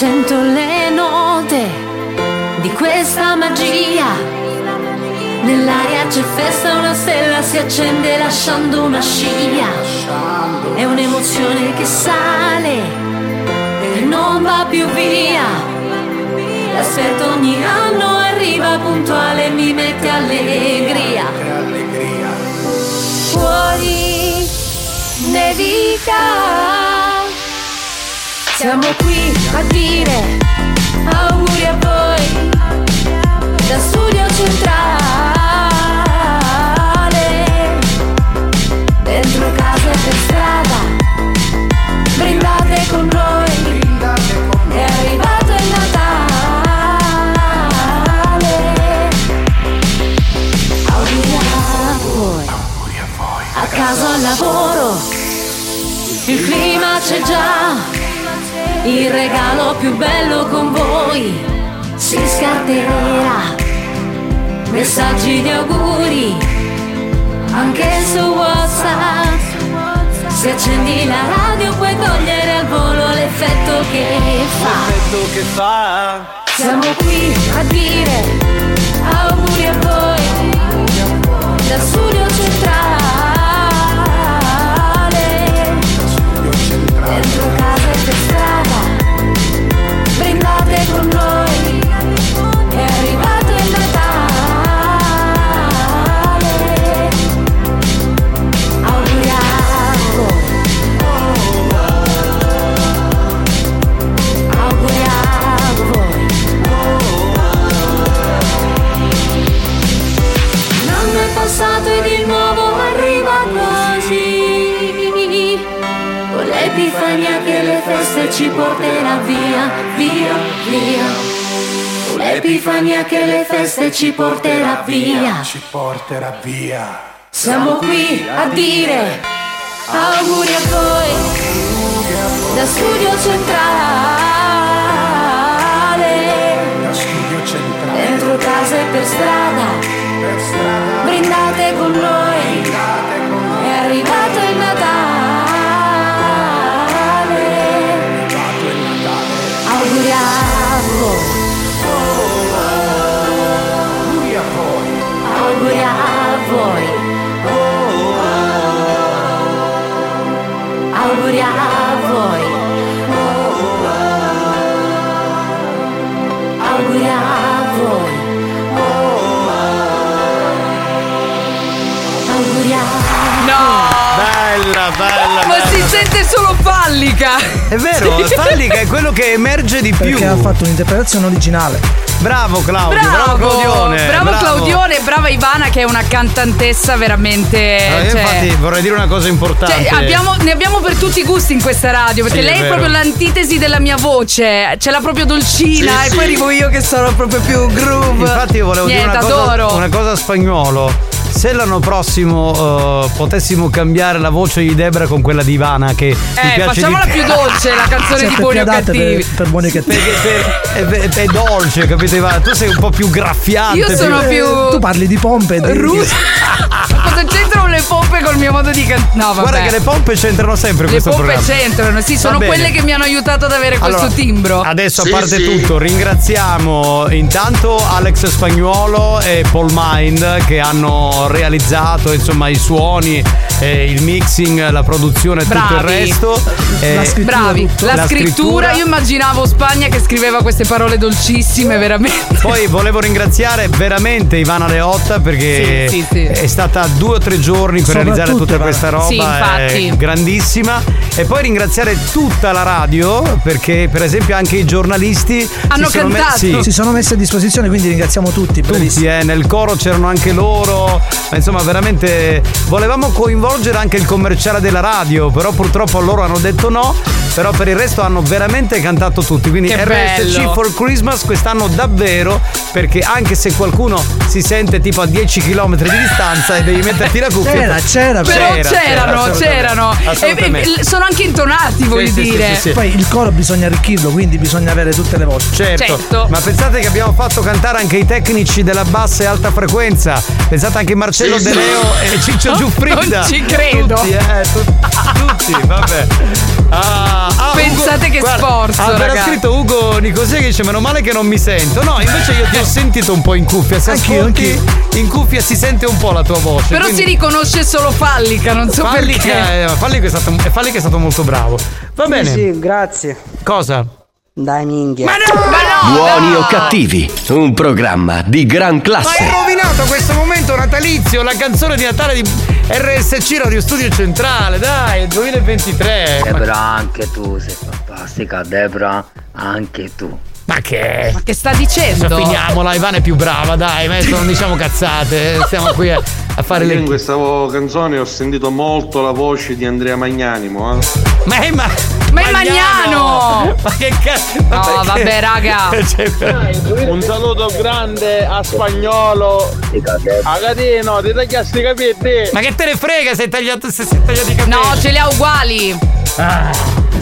Sento le note di questa magia. Nell'aria c'è festa, una stella si accende lasciando una scia. È un'emozione che sale e non va più via. L'aspetto ogni anno arriva puntuale e mi mette allegria. Fuori nevica. Siamo qui a dire auguri a voi da studio centrale, dentro casa e per strada, brindate con noi, è arrivato il Natale. Auguri a voi, a casa al lavoro, il clima c'è già. Il regalo più bello con voi si scarterà. Messaggi di auguri anche su WhatsApp. Se accendi la radio puoi togliere al volo l'effetto che fa. Siamo qui a dire auguri a voi da studio ci porterà via, via, via. L'epifania che le feste ci porterà via. Ci porterà via. Siamo qui a dire auguri a voi da studio centrale. Da studio centrale. Dentro casa e per strada, brindate con noi. Solo pallica! È vero, Fallica è quello che emerge di più. Perché ha fatto un'interpretazione originale. Bravo Claudio, bravo, Bravo, Claudione. bravo Claudione, brava Ivana che è una cantantessa veramente. Ah, io cioè- infatti vorrei dire una cosa importante. Cioè, abbiamo- ne abbiamo per tutti i gusti in questa radio, perché Sì, è lei è, vero. proprio l'antitesi della mia voce. Ce l'ha proprio dolcina, Sì, e sì. poi arrivo io che sono proprio più groove. Infatti io volevo Niente, dire una cosa, una cosa a spagnolo. Se l'anno prossimo eh, potessimo cambiare la voce di Debra con quella di Ivana che mi Eh, piace facciamola di più dolce la canzone Siete di Buoni o più Cattivi. per, per buoni e cattivi. Perché per- è, è- è dolce, capito Ivana? Tu sei un po' più graffiante. Io sono più- Tu parli di pompe. di- Russa. Cosa c'entrano le pompe col mio modo di cantare? No, vabbè. Guarda che le pompe c'entrano sempre in Le questo pompe programma. c'entrano, sì, sono quelle che mi hanno aiutato ad avere questo Allora, timbro. Adesso Sì, a parte sì. tutto, ringraziamo intanto Alex Spagnuolo e Paul Mind che hanno realizzato insomma i suoni, eh, il mixing, la produzione e tutto il resto. Eh, La scrittura, Bravi, la, La scrittura, scrittura- io immaginavo Spagna che scriveva queste parole dolcissime, veramente. Poi volevo ringraziare veramente Ivana Leotta perché Sì, sì, sì. è stata due o tre giorni per realizzare tutta Ivana. questa roba, Sì, infatti. è grandissima. E poi ringraziare tutta la radio perché per esempio anche i giornalisti Hanno si sono me- cantato. sì, Si sono messi a disposizione, quindi ringraziamo tutti. tutti, eh, nel coro c'erano anche loro. Ma insomma veramente volevamo coinvolgere anche il commerciale della radio, però purtroppo loro hanno detto no, però per il resto hanno veramente cantato tutti, quindi Che RSC bello. for Christmas quest'anno davvero, perché anche se qualcuno si sente tipo a 10 km di distanza e devi metterti la cuffia. C'era, c'era, Però c'erano, assolutamente. c'erano. E- Assolutamente. e- sono anche intonati, voglio sì, sì, dire. sì, sì. Poi il coro bisogna arricchirlo, quindi bisogna avere tutte le voci. Certo. Certo. ma pensate che abbiamo fatto cantare anche i tecnici della bassa e alta frequenza. Pensate anche Marcello Sì, De sì. Leo e Ciccio Giuffrida. Non ci credo. Tutti, eh, tu- tutti, vabbè. Ah, ah, Pensate che sforzo, Ha appena ragazzi. scritto Ugo Nicosia che dice meno male che non mi sento. No, invece io ti ho sentito un po' in cuffia. Se Anch'io, ascolti in cuffia si sente un po' la tua voce. Però quindi- si riconosce solo Fallica, non so Fallica, perché. eh, Fallica è stato, Fallica è stato molto bravo. Va bene. Sì, grazie. Cosa? Dai minchia. Ma no! Buoni o cattivi, un programma di gran Ma hai classe. rovinato questo momento natalizio, la canzone di Natale di RSC Radio Studio Centrale, dai, è 2023. Ma, Debra, anche tu sei fantastica, Debra, anche tu. Ma che? Ma che sta dicendo? Adesso finiamola, Ivana è più brava, dai, ma adesso non diciamo cazzate, stiamo qui a, a fare Io in le... questa canzone ho sentito molto la voce di Andrea Magnanimo, eh. Ma è ma... Ma è Magnano! Ma che cazzo? No, vabbè, raga. Un saluto grande a spagnolo. A Catino, ti tagliasti i capelli. Ma che te ne frega se hai tagliato, se sei tagliato i capelli? No, ce li ha uguali.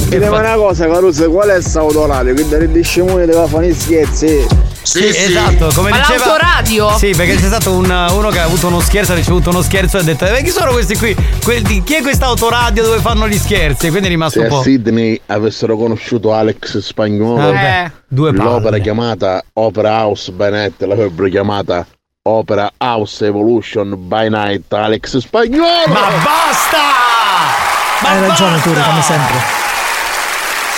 Chiediamo una cosa, Caruso, qual è il sabato orario? Che di scemone deve fare gli scherzi. Sì, esatto, come Ma diceva l'autoradio? Sì, perché c'è stato un- uno che ha avuto uno scherzo, ha ricevuto uno scherzo e ha detto "Eh, chi sono questi qui? Quelli- chi è questa autoradio dove fanno gli scherzi?" E quindi è rimasto Se un a po'. Sydney avessero conosciuto Alex Spagnolo, Eh, due palle. l'opera chiamata Opera House by Night l'avrebbero chiamata Opera House Evolution by Night Alex Spagnolo. Ma basta! Ma Hai ragione basta! tu, come sempre.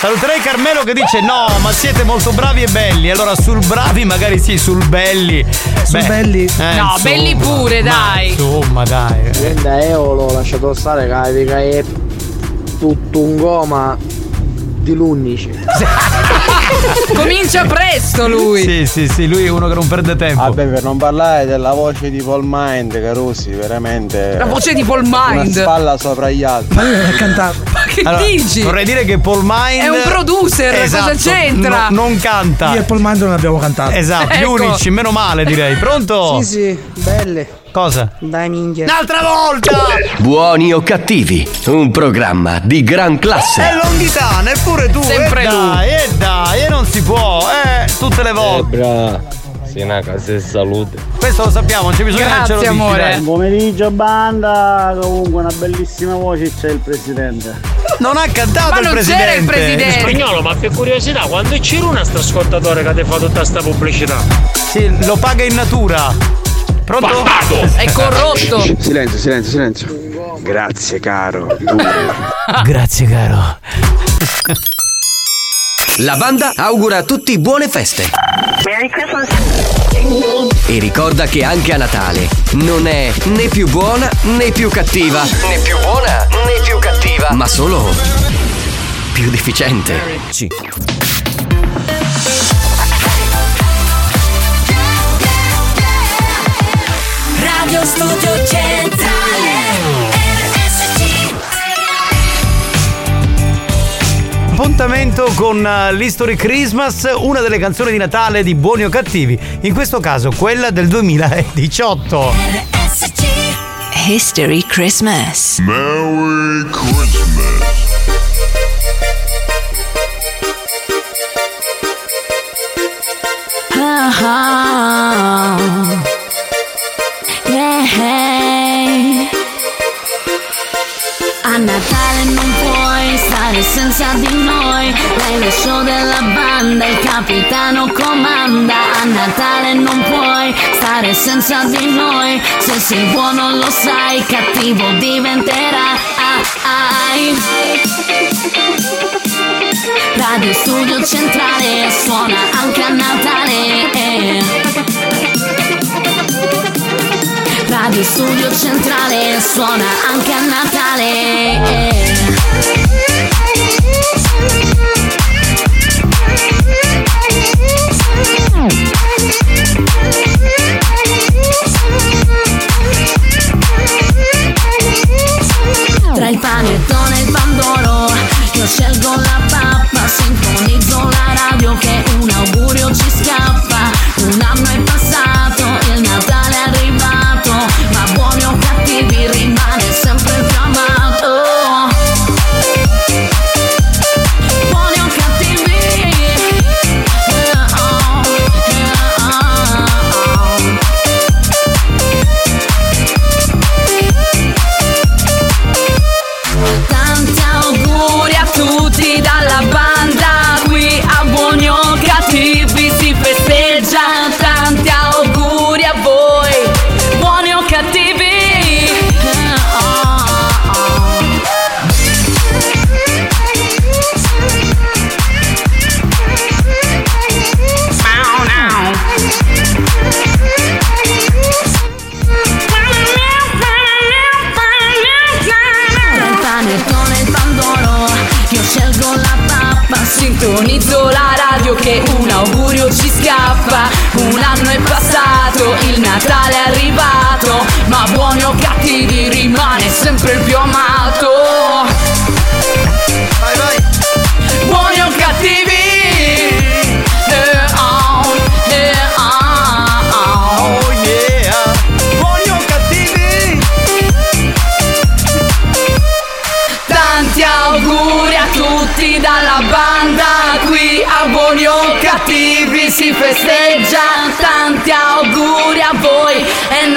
Saluterei Carmelo che dice no, ma siete molto bravi e belli. Allora sul bravi magari sì, sul belli. Sul Beh, belli? eh, No, belli pure, ma dai. Insomma, dai. Prenda io l'ho lasciato stare che che è tutto un goma di l'11. Comincia presto lui. Sì, sì, sì, lui è uno che non perde tempo. Vabbè, per non parlare della voce di Paul Mind, Carusi, veramente. La voce di Paul Una Mind. spalla sopra gli altri. Ma lui non è cantato. Ma che Allora, dici? Vorrei dire che Paul Mind È un producer, Esatto, cosa c'entra? no- non canta. Io e Paul Mind non abbiamo cantato. Esatto, gli Ecco. unici, meno male direi. Pronto? Sì, sì, belle. Cosa? Dai minchia. Un'altra volta! Buoni o cattivi, un programma di gran È classe. Longhitano, eppure tu, Sempre e dai, e dai, e non si può, eh, tutte le volte. Debra, sei una casa e salute. Questo lo sappiamo, non c'è bisogno Grazie, che ce lo dici, amore. dai. pomeriggio banda, comunque una bellissima voce c'è il presidente. Non ha cantato Ma il non presidente. c'era il presidente. Spagnolo, ma per curiosità, quando c'era una sta ascoltatore che ti fa tutta sta pubblicità? Sì, lo paga in natura. Pronto? È corrotto. Silenzio, silenzio, silenzio. Grazie caro. Grazie, caro. La banda augura a tutti buone feste. Merry Christmas. E ricorda che anche a Natale non è né più buona né più cattiva. Né più buona né più cattiva. Ma solo più deficiente. Radio Studio Centrale Appuntamento con eh, l'History Christmas, una delle canzoni di Natale di Buoni o Cattivi, in questo caso quella del 2018. History Christmas. Merry Christmas. Ah, yeah. A Natale non puoi stare senza di noi. Lei lo show della banda, il capitano comanda. A Natale non puoi stare senza di noi. Se sei buono lo sai, cattivo diventerà. Radio Studio Centrale suona anche a Natale Radio Studio Centrale suona anche a Natale.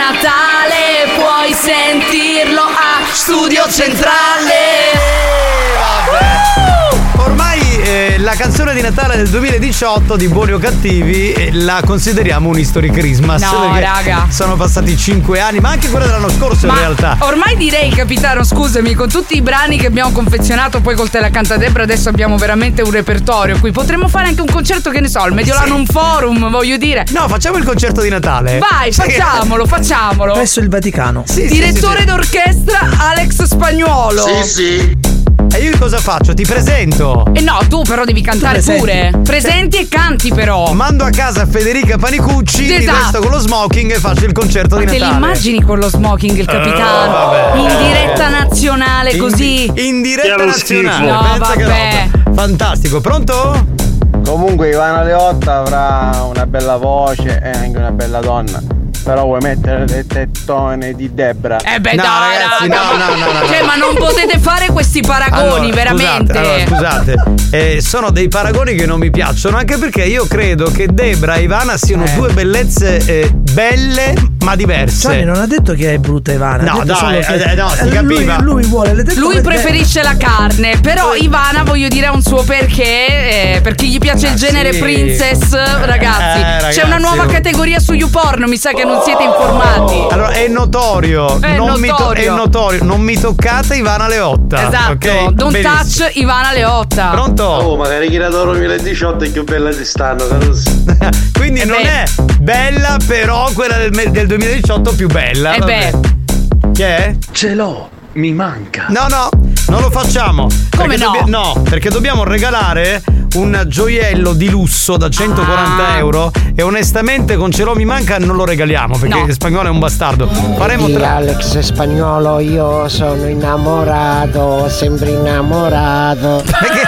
Natale Puoi sentirlo a Studio Centrale la canzone di Natale del 2018 di Buoni o Cattivi eh, la consideriamo un History Christmas. No, raga. Sono passati 5 anni, ma anche quella dell'anno scorso in Ma realtà. ormai direi, capitano, scusami, con tutti i brani che abbiamo confezionato, poi col Te la canta Debra, adesso abbiamo veramente un repertorio qui. Potremmo fare anche un concerto, che ne so, al Mediolanum Forum, voglio dire. No, facciamo il concerto di Natale. Vai, facciamolo, facciamolo. Presso il Vaticano. Direttore d'orchestra Alex Spagnuolo. sì. E io cosa faccio? Ti presento. E no, tu però devi cantare presenti. pure. Presenti e canti però. Mando a casa Federica Panicucci, mi Esatto. vesto con lo smoking e faccio il concerto Ma di te Natale. l'immagini con lo smoking, il capitano? vabbè. in diretta nazionale In- così. In diretta nazionale. No, Pensa vabbè. Fantastico, pronto? Comunque Ivana Leotta avrà una bella voce e anche una bella donna. Però vuoi mettere le tettone di Debra? Eh beh, No, dai, ragazzi, raga, no, no, no, no, Cioè, ma non potete fare questi paragoni, Allora, veramente. Scusate, allora, scusate. Eh, sono dei paragoni che non mi piacciono, anche perché io credo che Debra e Ivana siano Eh. due bellezze eh, belle ma diverse. Gianni non ha detto che è brutta Ivana. No, dai, solo che eh, no, si lui, capiva. lui vuole le tettone Lui preferisce la carne, però Ivana voglio dire ha un suo perché, eh, perché gli piace il genere sì. princess, ragazzi. Eh, C'è una nuova categoria su YouPorn, mi sa che non siete informati. Allora, è notorio. È non Mi to- notorio. è notorio. Non mi toccate Ivana Leotta. Esatto, ok? don't Benissimo. touch Ivana Leotta. Pronto? Oh, magari chi la 2018 è più bella di stanno. Quindi Eh non beh. è bella, però quella del, del 2018 più bella. Eh vabbè. beh. Che è? Ce l'ho, mi manca. No, no, non lo facciamo. Come Perché no? dobbia- no, perché dobbiamo regalare un gioiello di lusso da 140 Ah. euro e onestamente con Ce l'ho mi manca non lo regaliamo perché No. spagnolo è un bastardo. Faremo tra... Alex Spagnolo io sono innamorato, sempre innamorato. Perché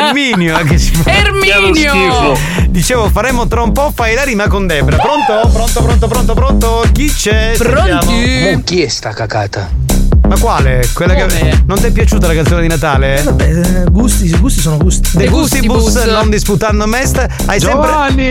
Erminio che ci fa. Erminio! Dicevo, faremo tra un po' fai la rima con Debra. Pronto? Pronto, pronto, pronto, pronto? Chi c'è? Mo chi è sta cacata? Ma quale? Quella che. Come? Non ti è piaciuta la canzone di Natale? Vabbè, eh, gusti, i gusti sono gusti. De gustibus, gustibus. non disputando mest. Hai sempre. Giovanni,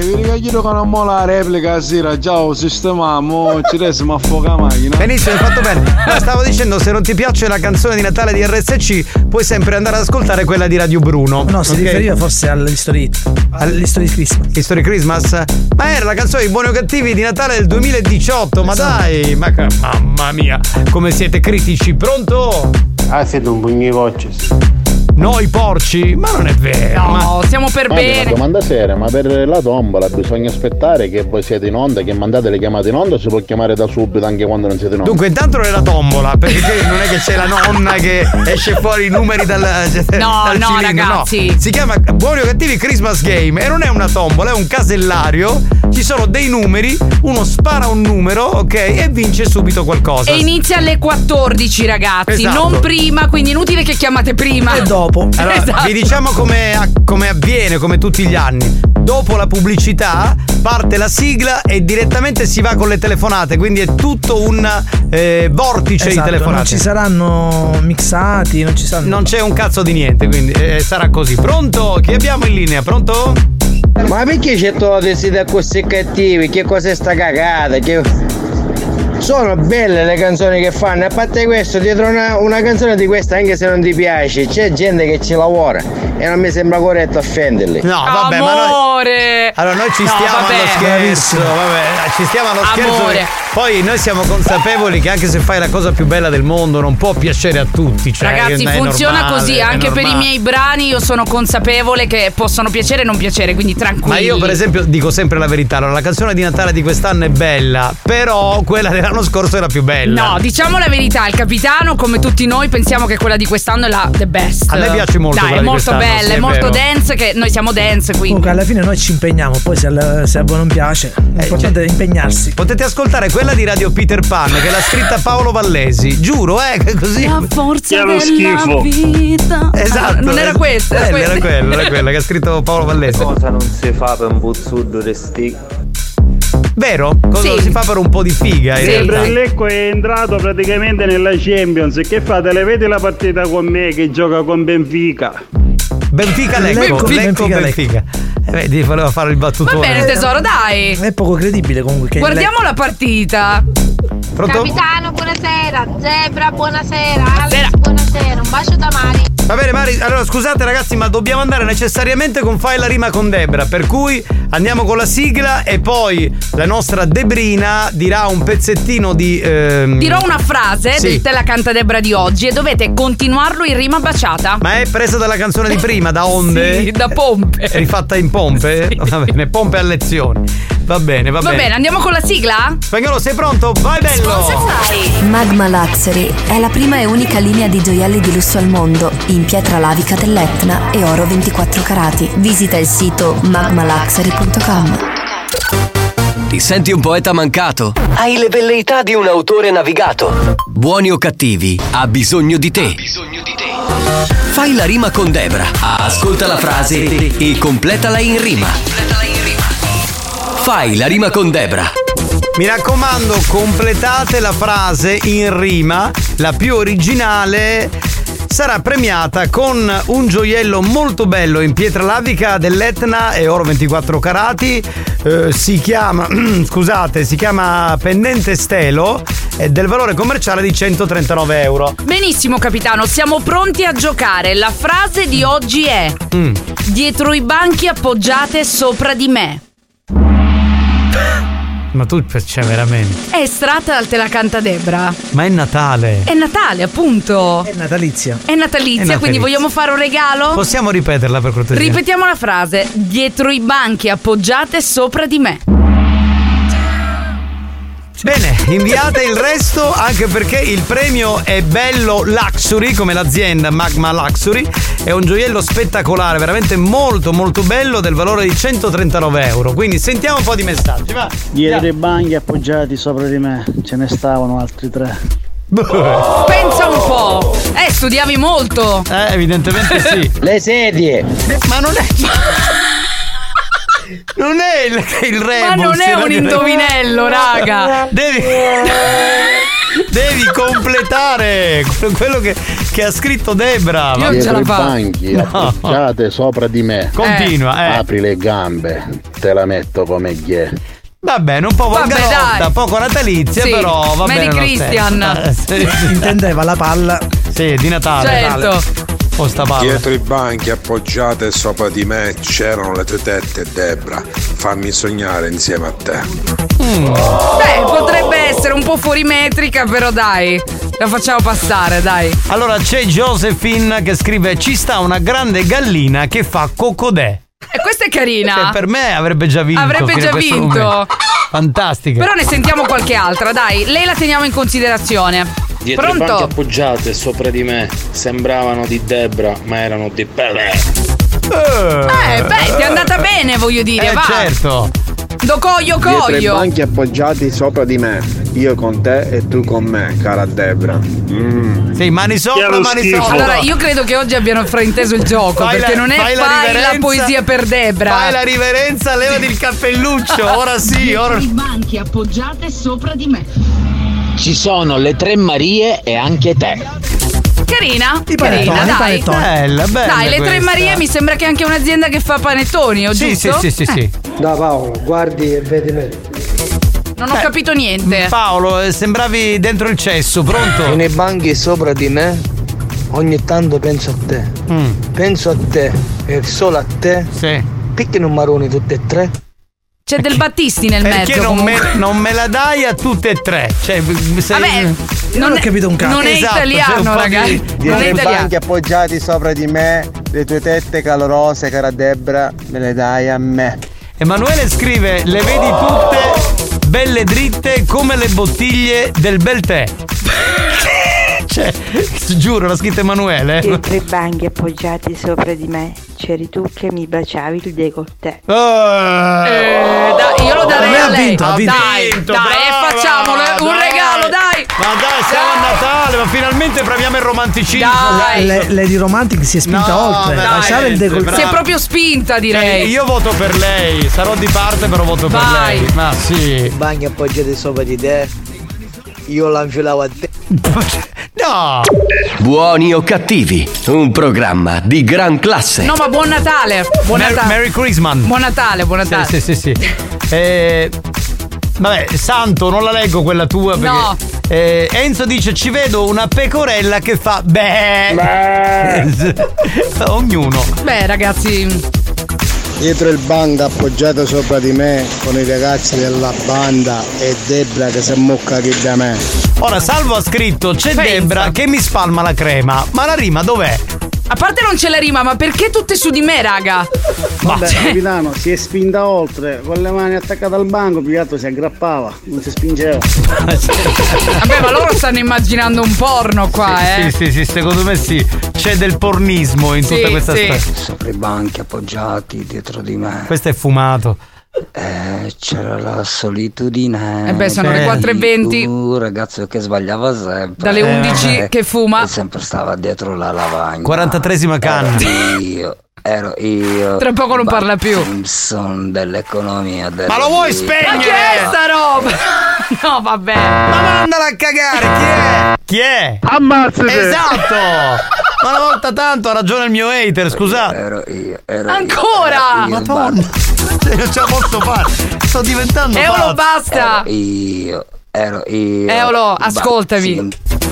vi ricordo che non mo la replica sera, ciao, sistemiamo, ci resta a fuoca macchina. Benissimo, hai fatto bene. Ma stavo dicendo, se non ti piace la canzone di Natale di RSC, puoi sempre andare ad ascoltare quella di Radio Bruno. No, si ok? riferiva forse all'history. All'history Christmas. History Christmas? Ma era la canzone di Buoni o Cattivi di Natale del 2018, ma dai, ma mamma mia, come siete critici, pronto? Ah, siete un voce. Noi porci? Ma non è vero. ma- No, siamo per Ma una bene. domanda seria, ma per la tombola bisogna aspettare che voi siete in onda, che mandate le chiamate in onda o si può chiamare da subito anche quando non siete in onda? Dunque, intanto non è la tombola, perché non è che c'è la nonna che esce fuori i numeri dal, No, dal no, cilindro, ragazzi. Si chiama Buoni o Cattivi Christmas Game e non è una tombola, è un casellario. Ci sono dei numeri, uno spara un numero, ok, e vince subito qualcosa. E inizia alle 14, ragazzi, Esatto. non prima, quindi inutile che chiamate prima. E dopo. Allora, Esatto. vi diciamo come, come avviene, come tutti gli anni. Dopo la pubblicità parte la sigla e direttamente si va con le telefonate, quindi è tutto un eh, vortice Esatto, di telefonate. non ci saranno mixati, non ci saranno. Non c'è un cazzo di niente, quindi eh, sarà così. Pronto? Chi abbiamo in linea? Pronto? Ma perché c'è tutti siete così cattivi? Che cos'è sta cagata? Che... Sono belle le canzoni che fanno, a parte questo, dietro una, una canzone di questa, anche se non ti piace, c'è gente che ci lavora e non mi sembra corretto offenderli. No, vabbè, ma noi. Amore! Allora noi ci No, stiamo vabbè. allo scherzo, vabbè, ci stiamo allo scherzo. Amore. perché Poi noi siamo consapevoli che anche se fai la cosa più bella del mondo non può piacere a tutti. Cioè, Ragazzi, funziona normale, così. Anche per i miei brani io sono consapevole che possono piacere e non piacere, quindi tranquilli. Ma io, per esempio, dico sempre la verità. Allora, la canzone di Natale di quest'anno è bella, però quella dell'anno scorso era più bella. No, diciamo la verità, il capitano, come tutti noi, pensiamo che quella di quest'anno è la the best. A me piace molto Dai, è molto bella, sì, è, è molto dance, che noi siamo dance, quindi. Comunque alla fine noi ci impegniamo, poi se, se a voi non piace, l'importante è impegnarsi. Potete ascoltare quella di Radio Peter Pan che l'ha scritta Paolo Vallesi. Giuro, eh, che così. La forza della schifo. vita. Esatto. Ah, non era questa, era Eh, era quella, era quella che ha scritto Paolo Vallesi. Cosa non si fa per un buzzurdo di? Vero? Cosa Sì. si fa per un po' di figa? realtà? il Lecco è entrato praticamente nella Champions. Che fate? Le vedi la partita con me che gioca con Benfica? Benfica Lecco, Lecco, Lecco, Benfica, Benfica. Eh, vedi, voleva fare il battutone. Va bene, tesoro, dai. È poco credibile comunque che Guardiamo la partita. Pronto? Capitano, buonasera. Zebra, buonasera. Alex, buonasera. Un bacio da Mari. Va bene, Mari. Allora, scusate, ragazzi, ma dobbiamo andare necessariamente con Fai la rima con Debra. Per cui andiamo con la sigla e poi la nostra Debrina dirà un pezzettino di. ehm, Dirò una frase Sì. del Te la canta Debra di oggi e dovete continuarlo in rima baciata. Ma è presa dalla canzone di prima, da onde? Sì, da pompe. È rifatta in pompe? Va bene, pompe a lezione. Va bene, va, Va bene, andiamo con la sigla? Spagnolo, sei pronto? Vai bello! Magma Luxury è la prima e unica linea di gioielli di lusso al mondo in pietra lavica dell'Etna e oro 24 carati. Visita il sito magmaluxury.com. Ti senti un poeta mancato? Hai le velleità di un autore navigato. Buoni o cattivi, ha bisogno di te. Fai la rima con Debra. Ascolta la frase e completala in rima. Fai la rima con Debra. Mi raccomando, completate la frase in rima, la più originale. Sarà premiata con un gioiello molto bello in pietra lavica dell'Etna e oro 24 carati. Eh, si chiama, scusate, si chiama Pendente Stelo. È del valore commerciale di 139 euro. Benissimo, capitano, siamo pronti a giocare. La frase di oggi è: Mm. Dietro i banchi appoggiate sopra di me. Ma tu, cioè, veramente. È estratta dal Te la canta Debra. Ma è Natale. È Natale, appunto. È natalizia. È natalizia, È natalizia. quindi vogliamo fare un regalo? Possiamo ripeterla per cortesia? Ripetiamo la frase: Dietro i banchi appoggiate sopra di me. Bene, inviate il resto anche perché il premio è bello Luxury, come l'azienda Magma Luxury. È un gioiello spettacolare, veramente molto molto bello del valore di 139 euro. Quindi sentiamo un po' di messaggi, va. Dietro i banchi appoggiati sopra di me ce ne stavano altri tre. Pensa un po'. Eh, studiavi molto. Eh, evidentemente sì. Le sedie. Ma non è. Non è il, il rebus. Ma non è un indovinello, raga. Devi. Devi completare quello che, che ha scritto Debra. Dietro i banchi No. appoggiate sopra di me. Continua, eh. Apri le gambe, te la metto come ghiè. Va bene, un po' Vabbè, volgarotta, dai. poco natalizia, Sì, però va Mary bene. Christian. Intendeva la palla. Sì, di Natale. Certo. Natale. O sta palla. Dietro i banchi appoggiate sopra di me c'erano le tue tette, Debra. Fammi sognare insieme a te. Beh, potrebbe essere un po' fuori metrica, però dai. La facciamo passare, dai. Allora c'è Josephine che scrive: Ci sta una grande gallina che fa cocodè. E questa è carina. Che per me avrebbe già vinto. Avrebbe già vinto. Fantastica. Però ne sentiamo qualche altra, dai. Lei la teniamo in considerazione. Dietro i banchi Pronto? appoggiate sopra di me sembravano di Debra, ma erano di Pelé. Eh, beh, ti è andata bene, voglio dire, Eh, va. certo. Do coglio Dietro i coglio. banchi appoggiati sopra di me, io con te e tu con me, cara Debra. Mm. Sì, mani sopra, mani schifo. sopra. Allora, io credo che oggi abbiano frainteso il gioco, Fai perché la- non è fai fai, la la, poesia per Debra. Fai la riverenza, levati il cappelluccio. Ora sì, ora. I banchi appoggiate sopra di me. Ci sono le tre Marie e anche te. Carina, I carina, panettoni, dai. Bella, bella. Dai, le tre. Marie mi sembra che è anche un'azienda che fa panettoni, o Sì, sì, giusto? sì, sì, sì. Eh, Da Paolo, guardi e vedi me. non ho capito niente. Paolo, eh, sembravi dentro il cesso, pronto? Nei banchi sopra di me, ogni tanto penso a te. Mm. Penso a te e solo a te. Sì. Perché non maroni tutte e tre? C'è del Battisti nel Perché mezzo. non me, non me la dai a tutte e tre? Cioè, sei- Vabbè, non, è, non è Esatto, italiano, un po' di- ragazzi. Non è Dietro i italiano. banchi appoggiati sopra di me, le tue tette calorose, cara Debra, me le dai a me. Emanuele scrive: Le vedi tutte belle dritte come le bottiglie del bel tè. cioè, giuro, l'ha scritto Emanuele. Dietro i banchi appoggiati sopra di me c'eri tu che mi baciavi il décolleté. Ah. Eh, dai, io lo darei a lei. vinto, ha vinto. Dai, vinto, dai, e brava, facciamolo un dai. regalo, dai. Ma dai, siamo a Natale, ma finalmente premiamo il romanticismo. Dai. Le- Lady Romantic si è spinta No, oltre. dai, Lasciare il décolleté. Si è proprio spinta, Cioè, direi. io voto per lei, sarò di parte, però voto per Vai. lei. Ma sì. Bagni appoggiati sopra di te. Io l'anfilavo a te. No! Buoni o cattivi, un programma di gran classe. No, ma buon Natale. Buon Mer- Natale. Merry Christmas. Buon Natale, buon Natale. Sì, sì, sì. sì. Eh, vabbè, Santo, non la leggo quella tua perché. No. eh, Enzo dice: Ci vedo una pecorella che fa. Beh. Ognuno. Beh, ragazzi, Dietro il banco appoggiato sopra di me con i ragazzi della banda e Debra che si ammocca qui da me. Ora, Salvo ha scritto: C'è Pensa. Debra che mi spalma la crema. Ma la rima dov'è? a parte non c'è la rima, ma perché tutte su di me, raga? Vabbè, Cioè- capitano, si è spinta oltre, con le mani attaccate al banco, più che altro si aggrappava, non si spingeva. Vabbè, ma loro stanno immaginando un porno qua, eh. Sì, sì, sì, secondo me sì. C'è del pornismo in Sì, tutta questa sì. storia. Sopra i banchi appoggiati dietro di me. Questo è fumato. Eh, c'era la solitudine. Eh beh, sono le di 4.20. Un ragazzo che sbagliava sempre. Dalle 11 Eh, che fuma. E sempre stava dietro la lavagna. 43esima canna. Io, ero io. Tra poco non parla più. Simpson dell'economia della Ma lo vuoi spegnere? Ma che è sta roba? No, vabbè. Ma mandala a cagare, chi è? Chi è? Ammazzate! Esatto! Ma una volta tanto ha ragione il mio hater, scusate. Ero io, ero Ancora? io. Madonna, non ce la posso fare. Sto diventando Eolo, pazzo. basta. Ero io, ero io. Eolo, ascoltami.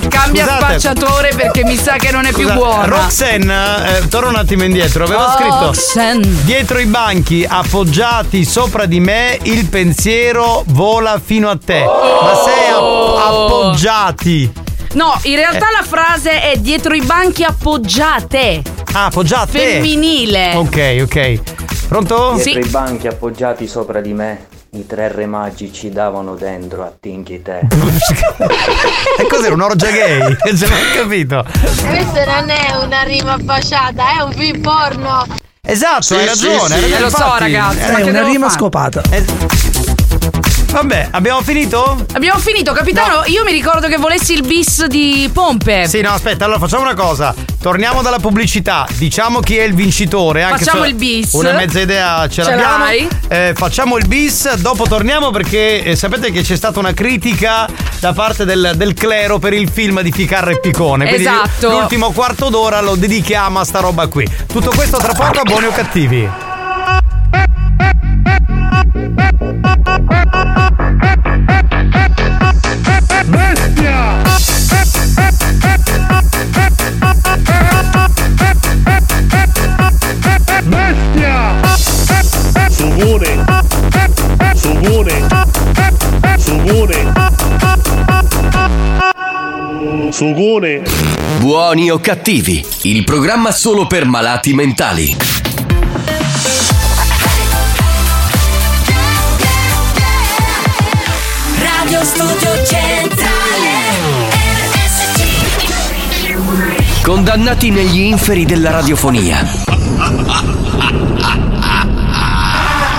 Cambia Scusate. spacciatore perché mi sa che non è più Scusa, buona. Roxanne, eh, torna un attimo indietro, aveva scritto Roxanne. Dietro i banchi appoggiati sopra di me il pensiero vola fino a te. Ma sei Oh. app- appoggiati. No, in realtà Eh. la frase è dietro i banchi appoggiate. Ah, appoggiate. Femminile. Ok, ok. Pronto? Sì. Dietro i banchi appoggiati sopra di me, i tre re magici davano dentro a Tinky te. E cos'era un'orgia gay? Non ho capito. Questa non è una rima baciata, è un film porno. Esatto, hai ragione. hai ragione, Eh, lo so, ragazzi. Eh, ma È una rima fare? scopata. Vabbè, abbiamo finito? Abbiamo finito, capitano. Io mi ricordo che volessi il bis di Pompe. Sì, no, aspetta, allora facciamo una cosa. Torniamo dalla pubblicità. Diciamo chi è il vincitore. Anche Facciamo il bis. Una mezza idea ce, Ce l'abbiamo. Eh, facciamo il bis, dopo torniamo perché eh, sapete che c'è stata una critica da parte del, del clero per il film di Ficarra e Picone. Quindi Esatto. l'ultimo quarto d'ora lo dedichiamo a sta roba qui. Tutto questo tra poco a buoni o cattivi. Sugone. Sugone. Sugone. Sugone. Buoni o cattivi, il programma solo per malati mentali. Radio Studio Centrale RSC Condannati negli inferi della radiofonia.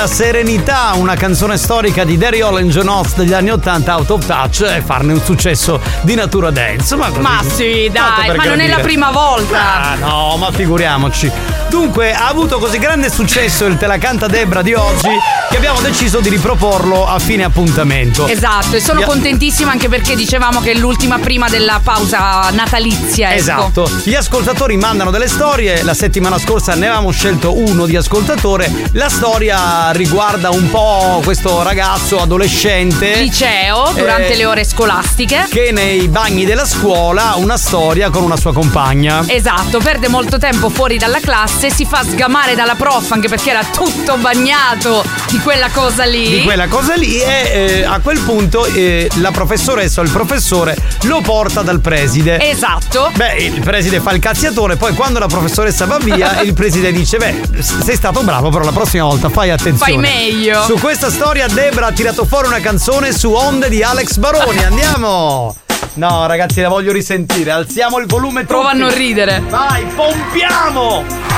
Molta serenità una canzone storica di Derry Hall and John Oates degli anni 80 Out of Touch e farne un successo di natura dance. Ma, così- Ma sì, dai, ma non è la gradire. prima volta. Ah, no, ma figuriamoci. Dunque, ha avuto così grande successo il Te la canta Debra di oggi che abbiamo deciso di riproporlo a fine appuntamento. Esatto, e sono Gli- contentissima anche perché dicevamo che è l'ultima prima della pausa natalizia. Ecco. Esatto, gli ascoltatori mandano delle storie, la settimana scorsa ne avevamo scelto uno di ascoltatore, la storia riguarda un po' questo ragazzo adolescente. Liceo, durante eh, le ore scolastiche. Che nei bagni della scuola ha una storia con una sua compagna. Esatto, perde molto tempo fuori dalla classe, si fa sgamare dalla prof anche perché era tutto bagnato di quella cosa lì. Di quella cosa lì e eh, a quel punto eh, la professoressa o il professore lo porta dal preside. Esatto. Beh, il preside fa il cazziatore, poi quando la professoressa va via, il preside dice: Beh, sei stato bravo, però la prossima volta fai attenzione. Fai meglio. Su questa storia, Debra ha tirato fuori una canzone su onde di Alex Baroni. Andiamo! No, ragazzi, la voglio risentire. Alziamo il volume tutti. Prova a non ridere. Vai, pompiamo!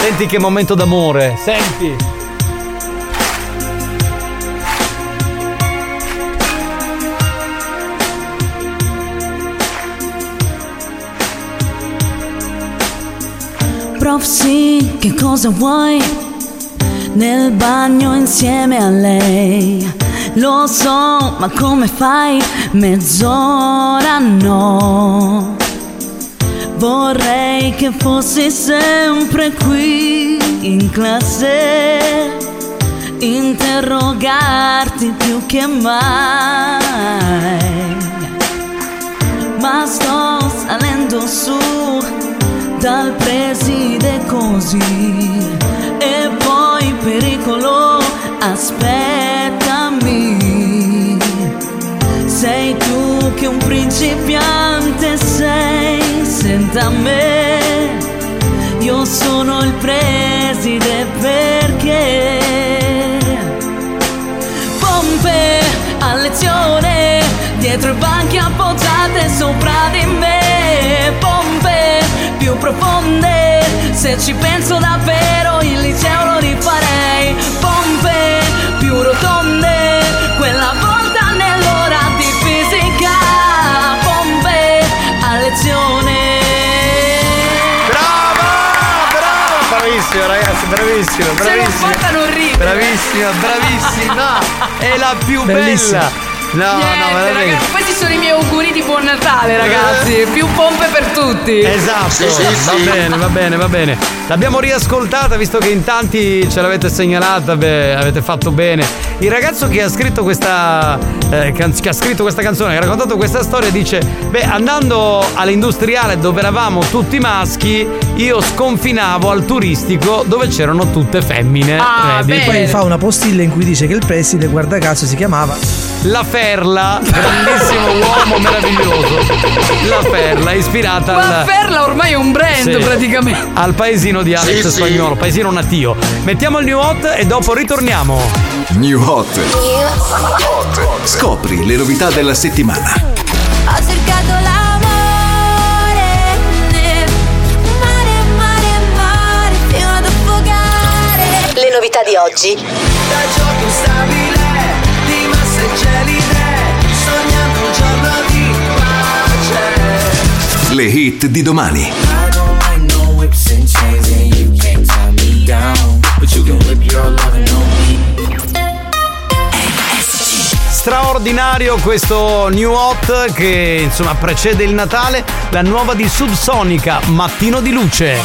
Senti che momento d'amore, senti. Prof sì, che cosa vuoi? Nel bagno insieme a lei. Lo so, ma come fai? Mezz'ora no. Vorrei che fossi sempre qui in classe. Interrogarti più che mai. Ma sto salendo su dal preside così e poi pericolo aspettami sei tu che un principiante sei senta me. Io sono il preside perché? Pompe a lezione dietro i banchi appoggiate sopra di me. Pompe più profonde se ci penso davvero il liceo lo rifarei. Pompe Bravissimo, ragazzi, bravissimo, Se fatta non ridere. Bravissima, bravissima. È la più Bellissima. bella. No, Niente, no, veramente. ragazzi, questi sono i miei auguri di buon Natale, ragazzi. Più pompe per tutti. Esatto, va bene, va bene, va bene. L'abbiamo riascoltata visto che in tanti ce l'avete segnalata, beh, avete fatto bene. Il ragazzo che ha scritto questa eh, can- che ha scritto questa canzone, che ha raccontato questa storia dice: "Beh, andando all'industriale dove eravamo tutti maschi, io sconfinavo al turistico dove c'erano tutte femmine". Ah, Vedi? Poi fa una postilla in cui dice che il preside, guarda caso, si chiamava la Ferla, grandissimo uomo meraviglioso. La Ferla, ispirata Ma. La Ferla ormai è un brand sì, praticamente. Al paesino di Alex sì, Spagnolo, sì. paesino natio. Mettiamo il new hot e dopo ritorniamo. New hot. New hot. Scopri le novità della settimana. Ho cercato l'amore mare, mare, mare, fino ad affogare. Le novità di oggi. Your loving on me. Straordinario questo New Hot che insomma precede il Natale, la nuova di Subsonica, Mattino di Luce.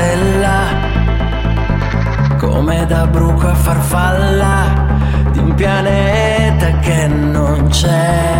Stella, come da bruco a farfalla di un pianeta che non c'è,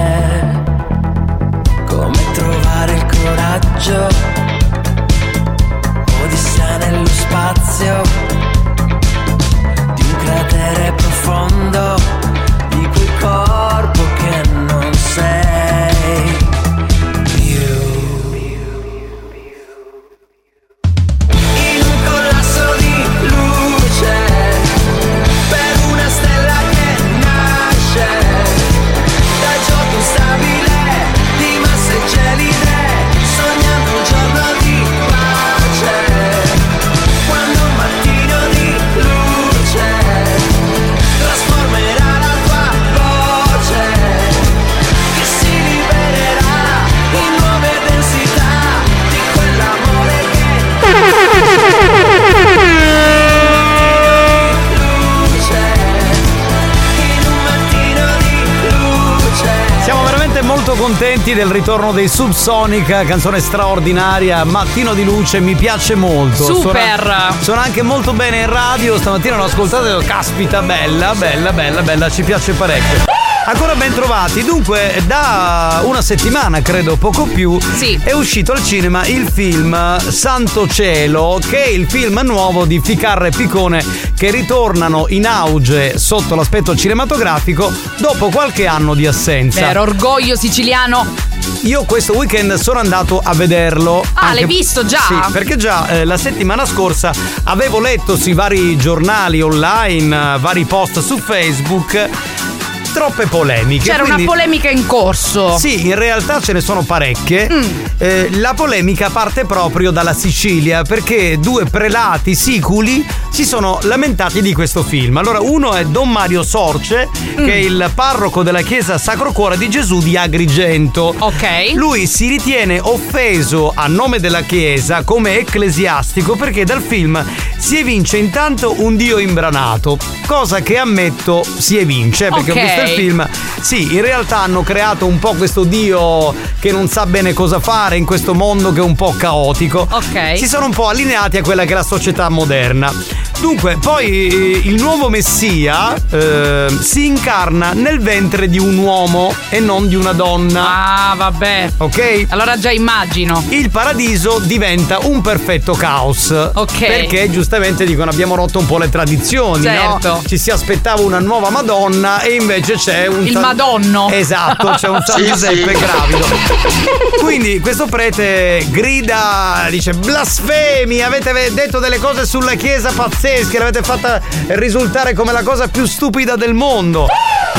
contenti del ritorno dei Subsonica, canzone straordinaria, Mattino di Luce, mi piace molto. Super. Suona, suona anche molto bene in radio, stamattina l'ho ascoltata e ho caspita, bella, bella, bella, bella, ci piace parecchio. Ancora ben trovati, dunque da una settimana credo poco più è uscito al cinema il film Santo Cielo che è il film nuovo di Ficarra e Picone che ritornano in auge sotto l'aspetto cinematografico dopo qualche anno di assenza. Vero, orgoglio siciliano. Io questo weekend sono andato a vederlo. Ah, l'hai visto già? Sì, perché già eh, la settimana scorsa avevo letto sui vari giornali online, eh, vari post su Facebook. Troppe polemiche. C'era quindi- una polemica in corso. Sì, in realtà ce ne sono parecchie. Mm. Eh, la polemica parte proprio dalla Sicilia perché due prelati siculi si sono lamentati di questo film. Allora, uno è Don Mario Sorce, Mm. che è il parroco della chiesa Sacro Cuore di Gesù di Agrigento. Ok. Lui si ritiene offeso a nome della chiesa come ecclesiastico perché dal film si evince intanto un dio imbranato, cosa che ammetto si evince perché Ok. ho visto il film. Sì, in realtà hanno creato un po' questo dio che non sa bene cosa fare in questo mondo che è un po' caotico. Ok. Si sono un po' allineati a quella che è la società moderna. Dunque, poi eh, il nuovo messia eh, si incarna nel ventre di un uomo e non di una donna. Ah, vabbè. Ok? Allora già immagino. Il paradiso diventa un perfetto caos. Ok. Perché giustamente dicono abbiamo rotto un po' le tradizioni, Certo. no? Ci si aspettava una nuova Madonna e invece c'è un Il San- Madonno. Esatto, c'è un San Sì, Giuseppe sì. gravido. Quindi questo prete grida, dice blasfemi, avete ve- detto delle cose sulla chiesa pazzesche, l'avete fatta risultare come la cosa più stupida del mondo.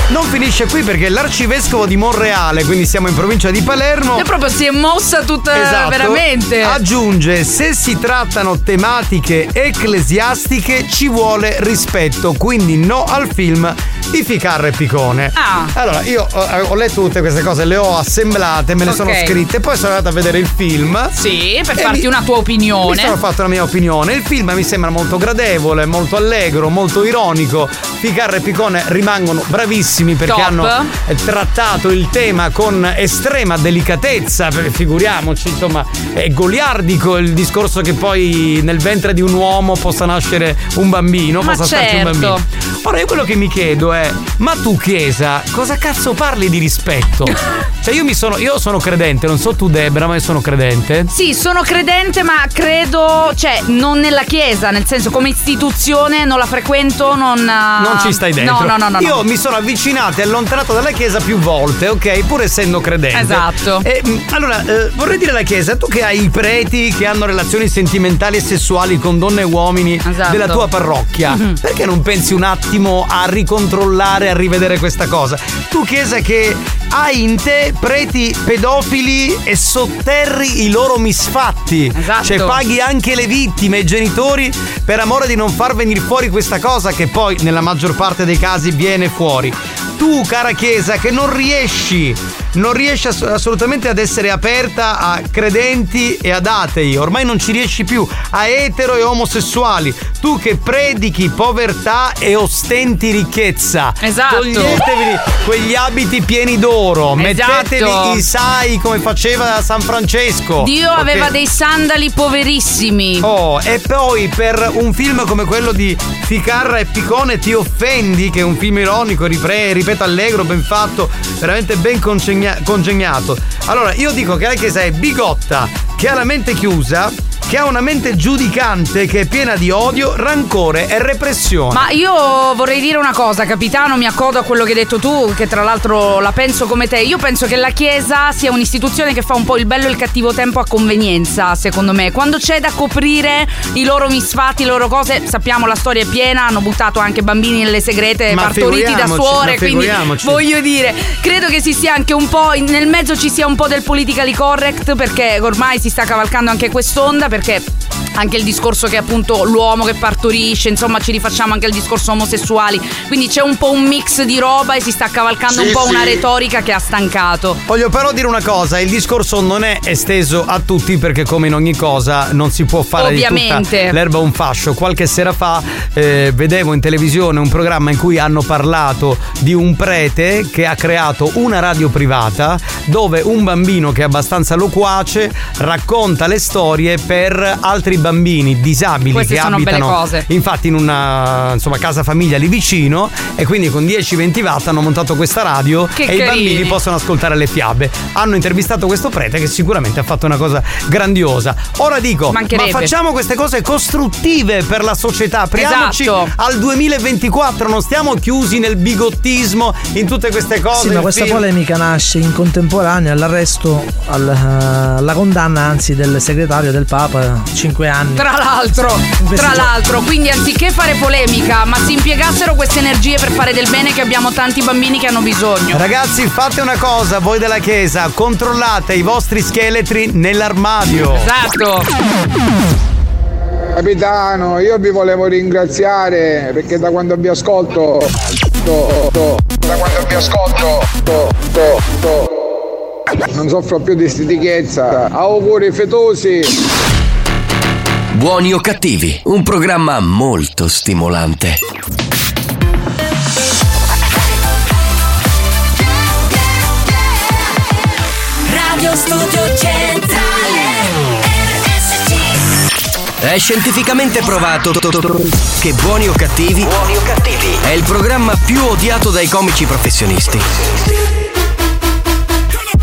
Non finisce qui perché l'arcivescovo di Monreale, quindi siamo in provincia di Palermo, E proprio si è mossa tutta Esatto. veramente. Aggiunge: se si trattano tematiche ecclesiastiche ci vuole rispetto, quindi no al film di Ficarra e Picone. Ah. Allora, io eh, ho letto tutte queste cose, le ho assemblate, me le sono Ok. scritte, poi sono andato a vedere il film. Sì, per farti mi- una tua Mi opinione. sono fatto la mia opinione. Il film mi sembra molto gradevole, molto allegro, molto ironico. Ficarra e Picone rimangono bravissimi perché Top. hanno eh, trattato il tema con estrema delicatezza. Figuriamoci, insomma, è goliardico il discorso che poi nel ventre di un uomo possa nascere un bambino, Ma possa starci un certo. bambino. Ora io quello che mi chiedo è: ma tu, Chiesa, cosa cazzo parli di rispetto? cioè, io mi sono. Io sono credente, non so tu, Debra, ma io sono credente. Sì, sono credente, ma credo, cioè, non nella chiesa, nel senso come istituzione non la frequento, non. Non ci stai dentro. No, no, no, no. Io no. mi sono avvicinato e allontanato dalla chiesa più volte, ok? Pur essendo credente. Esatto. E, mh, allora, eh, vorrei dire alla chiesa, tu che hai i preti che hanno relazioni sentimentali e sessuali con donne e uomini Esatto. della tua parrocchia, Mhm. perché non pensi un attimo a ricontrollare, a rivedere questa cosa? Tu chiesa che hai in te preti pedofili e sotterri i loro misfatti. Esatto. Cioè paghi anche le vittime, i genitori, per amore di non far venire fuori questa cosa che poi nella maggior parte dei casi viene fuori. Tu, cara Chiesa, che non riesci, non riesci ass- assolutamente ad essere aperta a credenti e ad atei, ormai non ci riesci più, a etero e omosessuali. Tu che predichi povertà e ostenti ricchezza. Esatto. Toglietevi quegli abiti pieni d'oro, Esatto. mettetevi i sai come faceva San Francesco. Dio ok? aveva dei sandali poverissimi. Oh, e poi per un film come quello di Ficarra e Picone ti offendi, che è un film ironico, ripre- ripeto, allegro, ben fatto, veramente ben congegna- congegnato. Allora, io dico che la Chiesa è bigotta, che ha la mente chiusa, che ha una mente giudicante, che è piena di odio, rancore e repressione. Ma io vorrei dire una cosa, capitano, mi accodo a quello che hai detto tu, che tra l'altro la penso come te. Io penso che la Chiesa sia un'istituzione che fa un po' il bello e il cattivo tempo a convenienza, secondo me. Quando c'è da coprire i loro misfatti, le loro cose, sappiamo la storia è piena, hanno buttato anche bambini nelle segrete Ma partoriti da suore, quindi voglio dire, credo che si sia anche un po' nel mezzo ci sia un po' del politically correct perché ormai si sta cavalcando anche quest'onda perché anche il discorso che appunto l'uomo che partorisce, insomma ci rifacciamo anche al discorso omosessuali, quindi c'è un po' un mix di roba e si sta cavalcando Sì, un po' sì. una retorica che ha stancato. Voglio però dire una cosa, il discorso non è esteso a tutti perché come in ogni cosa non si può fare di Ovviamente. tutta l'erba un fascio. Qualche sera fa eh, vedevo in televisione un programma in cui hanno parlato di un prete che ha creato una radio privata dove un bambino che è abbastanza loquace racconta le storie per altri bambini disabili Queste che sono belle abitano cose. infatti in una insomma, casa famiglia lì vicino e quindi con 10-20 watt hanno montato questa radio Che e i carini. bambini possono ascoltare le fiabe. Hanno intervistato questo prete che sicuramente ha fatto una cosa grandiosa. Ora dico, ma facciamo queste cose costruttive per la società. Apriamoci Esatto. al 2024, non stiamo chiusi nel bigottismo, in tutte queste cose. Sì, ma questa film. polemica nasce in contemporanea all'arresto, al- eh, alla condanna anzi del segretario del Papa, 5 anni. Tra l'altro, tra l'altro, quindi anziché fare polemica, ma si impiegassero queste energie per fare del bene che abbiamo tanti bambini che hanno bisogno. Ragazzi, fate una cosa, voi della Chiesa, controllate i vostri scheletri nell'armadio. Esatto. Capitano, io vi volevo ringraziare perché da quando vi ascolto. to- to- da quando vi ascolto. to- to- to- non soffro più di stitichezza. Auguri fetosi. Buoni o cattivi, un programma molto stimolante. Radio Studio Centrale RSC È scientificamente provato che Buoni o cattivi è il programma più odiato dai comici professionisti.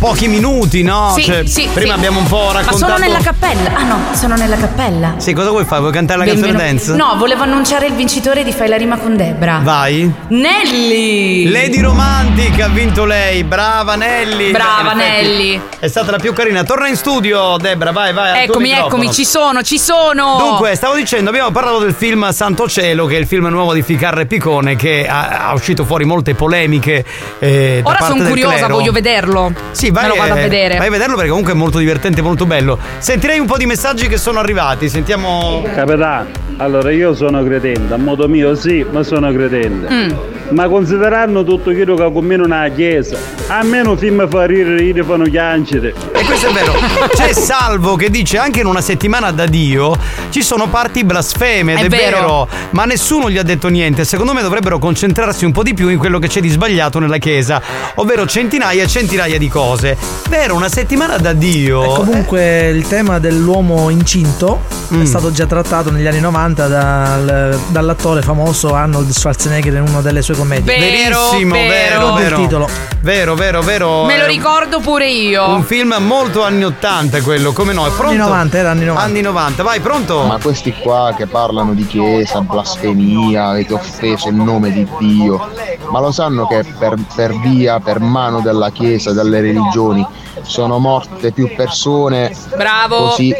Pochi minuti, no? Sì, Cioè, sì, prima sì. abbiamo un po' raccontato. Ma sono nella cappella. Ah no, sono nella cappella. Sì, cosa vuoi fare? Vuoi cantare la canzone Benvenu- dance? No, volevo annunciare il vincitore di Fai la rima con Debra. Vai. Nelly! Lady Romantic ha vinto lei, brava Nelly. Brava, effetti, Nelly. È stata la più carina. Torna in studio, Debra, vai, vai. Eccomi, eccomi, ci sono, ci sono! Dunque, stavo dicendo, abbiamo parlato del film Santo Cielo, che è il film nuovo di Ficarra e Picone, che ha, ha uscito fuori molte polemiche. eh, Ora sono curiosa, clero. voglio vederlo. Sì, vai, Me lo vado a eh, vedere. Vai a vederlo perché comunque è molto divertente, molto bello. Sentirei un po' di messaggi che sono arrivati. Sentiamo. Capitano, allora io sono credente, a modo mio sì, ma sono credente. Mm. Ma considerando tutto quello che combina una chiesa, a me un film fa ridere, io fanno chiancere. E questo è vero. C'è Salvo che dice anche in una settimana da Dio ci sono parti blasfeme ed È è, vero. ma nessuno gli ha detto niente. Secondo me dovrebbero concentrarsi un po' di più in quello che c'è di sbagliato nella Chiesa, ovvero centinaia e centinaia di cose. Vero, una settimana da Dio. E comunque il tema dell'uomo incinto Mm. è stato già trattato negli anni 90 dal- dall'attore famoso Arnold Schwarzenegger in una delle sue commedie. Vero, Verissimo, vero. vero, il vero. titolo. Vero, vero, vero. Me lo Eh, ricordo pure io. Un film molto anni 80 quello, come no? È pronto? Anni 90, era anni 90. Anni 90, vai, pronto? Ma questi qua che parlano di chiesa, blasfemia, avete offeso il nome di Dio, ma lo sanno che per, per via, per mano della chiesa, delle religioni, sono morte più persone Bravo. così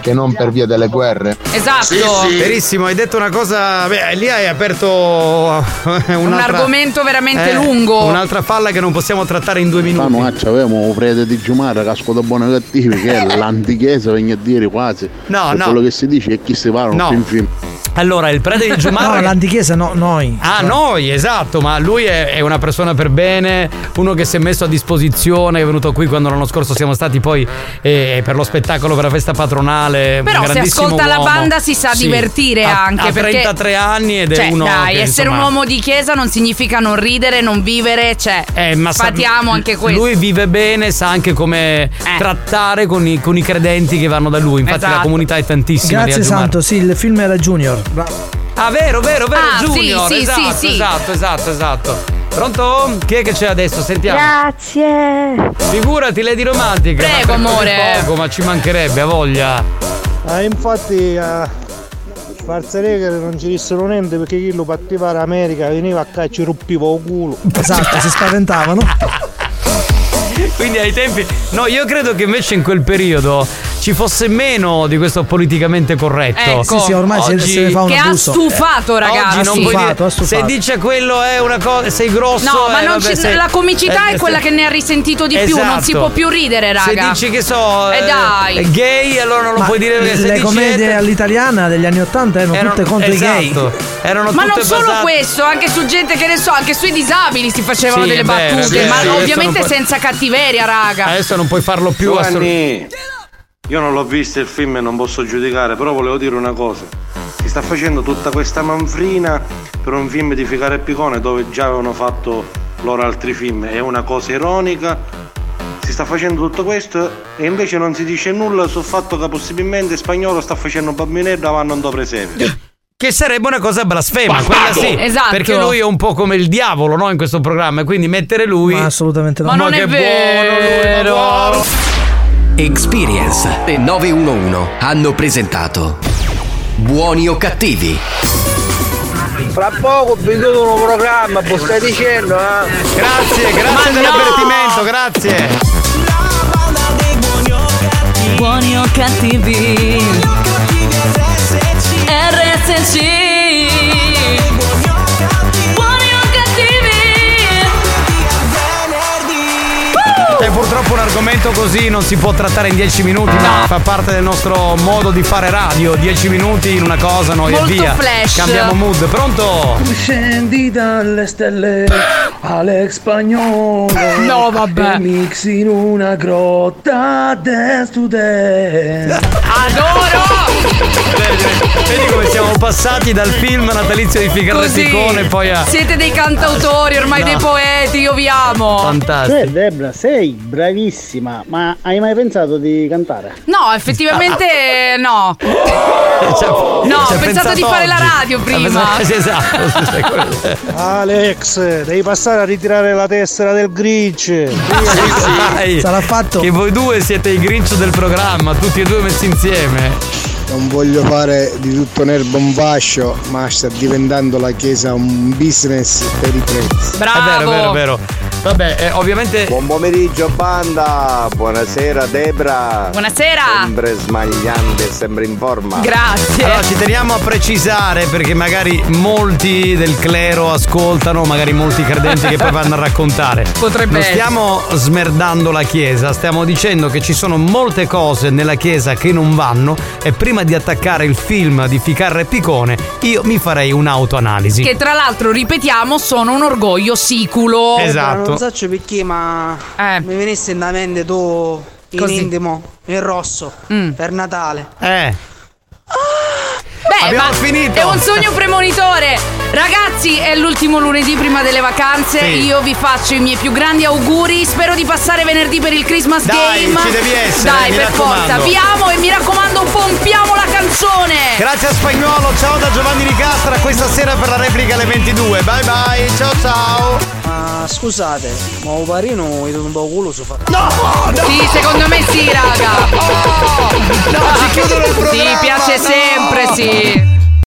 che non per via delle guerre? Esatto. Verissimo, hai detto una cosa. Beh, lì hai aperto eh, Un argomento veramente eh, lungo. Un'altra falla che non possiamo trattare in due minuti. Ma noi avevamo un prete di Giumara, casco da buoni e cattivi, che è l'antichesa, viene a dire quasi. No, no. Quello che si dice è chi si parla, No. film film. Allora, il prete di Giumara. No, l'antichiesa no, noi. Ah, noi, esatto, ma lui è, è una persona per bene, uno che si è messo a disposizione, è venuto qui quando l'anno scorso siamo stati poi eh, per lo spettacolo per la festa patronale. un Però se ascolta la uomo. banda si sa Sì. divertire Ha- anche ha perché 33 anni ed è cioè, uno dai, che, essere insomma, un uomo di chiesa non significa non ridere, non vivere, cioè Eh, ma sa- fatiamo anche questo. Lui vive bene, sa anche come trattare con i, con i credenti che vanno da lui. Infatti Esatto. la comunità è tantissima. Grazie. Santo, sì, il film era Junior. Bravo. Ah, vero, vero, vero, Ah, sì, Junior. sì, esatto, sì, sì. esatto, esatto, esatto. Pronto? Chi è che c'è adesso? Sentiamo. Grazie. Figurati, Lady Romantica. Prego, amore. Poco, ma ci mancherebbe, ha voglia. Ah, infatti, eh, Forza Regal non ci dissero niente perché chi lo partiva all'America veniva a caccia e ruppiva il culo. Esatto, si spaventavano. Quindi ai tempi. No, io credo che invece in quel periodo ci fosse meno di questo politicamente corretto. Ecco. Sì, sì, ormai se- se ne fa un Che ha stufato, ragazzi. Oggi non puoi Stufato, dire, ha stufato. Se dice quello è una cosa, sei grosso. No, ma eh, non vabbè, ci- sei- la comicità eh, è quella che ne ha risentito di più, non si Esatto. può più ridere, raga. Se dici che so. Eh, dai. è gay, allora non lo Ma puoi dire perché se le commedie etero- all'italiana degli anni Ottanta erano, Erano- tutte contro esatto. i gay. Erano Ma non solo basate- questo, anche su gente che ne so, anche sui disabili si facevano Sì, delle è battute, è vero, ma sì, ovviamente puoi- senza cattiveria, raga. Adesso non puoi farlo più Giovanni, io non l'ho visto il film e non posso giudicare, però volevo dire una cosa. Si sta facendo tutta questa manfrina per un film di Ficare e Picone dove già avevano fatto loro altri film. È una cosa ironica. Si sta facendo tutto questo e invece non si dice nulla sul fatto che possibilmente spagnolo sta facendo bambinello ma non do presepe. Che sarebbe una cosa blasfema, quella sì. Esatto. Perché lui è un po' come il diavolo, no? In questo programma. E quindi mettere lui. Ma assolutamente no. Ma non che è buono lui, ma buono. Experience e 911 hanno presentato Buoni o cattivi? Fra poco vi chiudo un programma, voi stai dicendo, eh? Grazie, grazie dell'avvertimento, grazie. Buoni o cattivi RSC Buoni o cattivi E purtroppo un argomento così non si può trattare in 10 minuti, ma fa parte del nostro modo di fare radio. 10 minuti in una cosa, noi Molto e via. flash. Cambiamo mood. Pronto? Scendi dalle stelle, Alex Spagnolo. No, vabbè. Mix in una grotta, dance to dance. Adoro! Vedi come siamo passati dal film natalizio di. Picone poi a. Siete dei cantautori, ormai No. dei poeti, io vi amo. Fantastico. Sì, Debra, sei bravissima, ma hai mai pensato di cantare? No, effettivamente no. Cioè, No, ho pensato di fare la radio prima. Sì, esatto. sì, sì, quello- Alex, devi passare a ritirare la tessera del Grinch. Dai, Sarà fatto. Che voi due siete i Grinch del programma, tutti e due messi insieme. Non voglio fare di tutto un erbo un fascio, ma sta diventando la chiesa un business per i prezzi. Bravo. È vero, è vero, è vero. Vabbè, eh, ovviamente. Buon pomeriggio banda, buonasera Debra. Buonasera. Sempre smagliante, sempre in forma. Grazie. Allora ci teniamo a precisare perché magari molti del clero ascoltano, magari molti credenti che poi vanno a raccontare. Potrebbe Non stiamo smerdando la chiesa, stiamo dicendo che ci sono molte cose nella chiesa che non vanno e prima di attaccare il film di Ficarra e Picone io mi farei un'autoanalisi. Che tra l'altro, ripetiamo, sono un orgoglio siculo. Esatto. Non so perché, ma mi venisse in mente tu in Così. intimo, in rosso, per Natale. Eh. Beh, Abbiamo finito. È un sogno premonitore. Ragazzi, è l'ultimo lunedì prima delle vacanze. Sì. Io vi faccio i miei più grandi auguri. Spero di passare venerdì per il Christmas Dai, Game. ci devi essere, Dai, mi per raccomando. forza. Vi amo e mi raccomando, pompiamo la canzone. Grazie a Spagnolo, ciao da Giovanni Ricastra, questa sera per la replica alle 22. Bye bye, ciao ciao. Ma scusate, ma un parino è un po' culo su fa. No! Sì, secondo me sì, raga. No, ci chiudono il Sì, programma, piace no! sempre, sì. Yeah.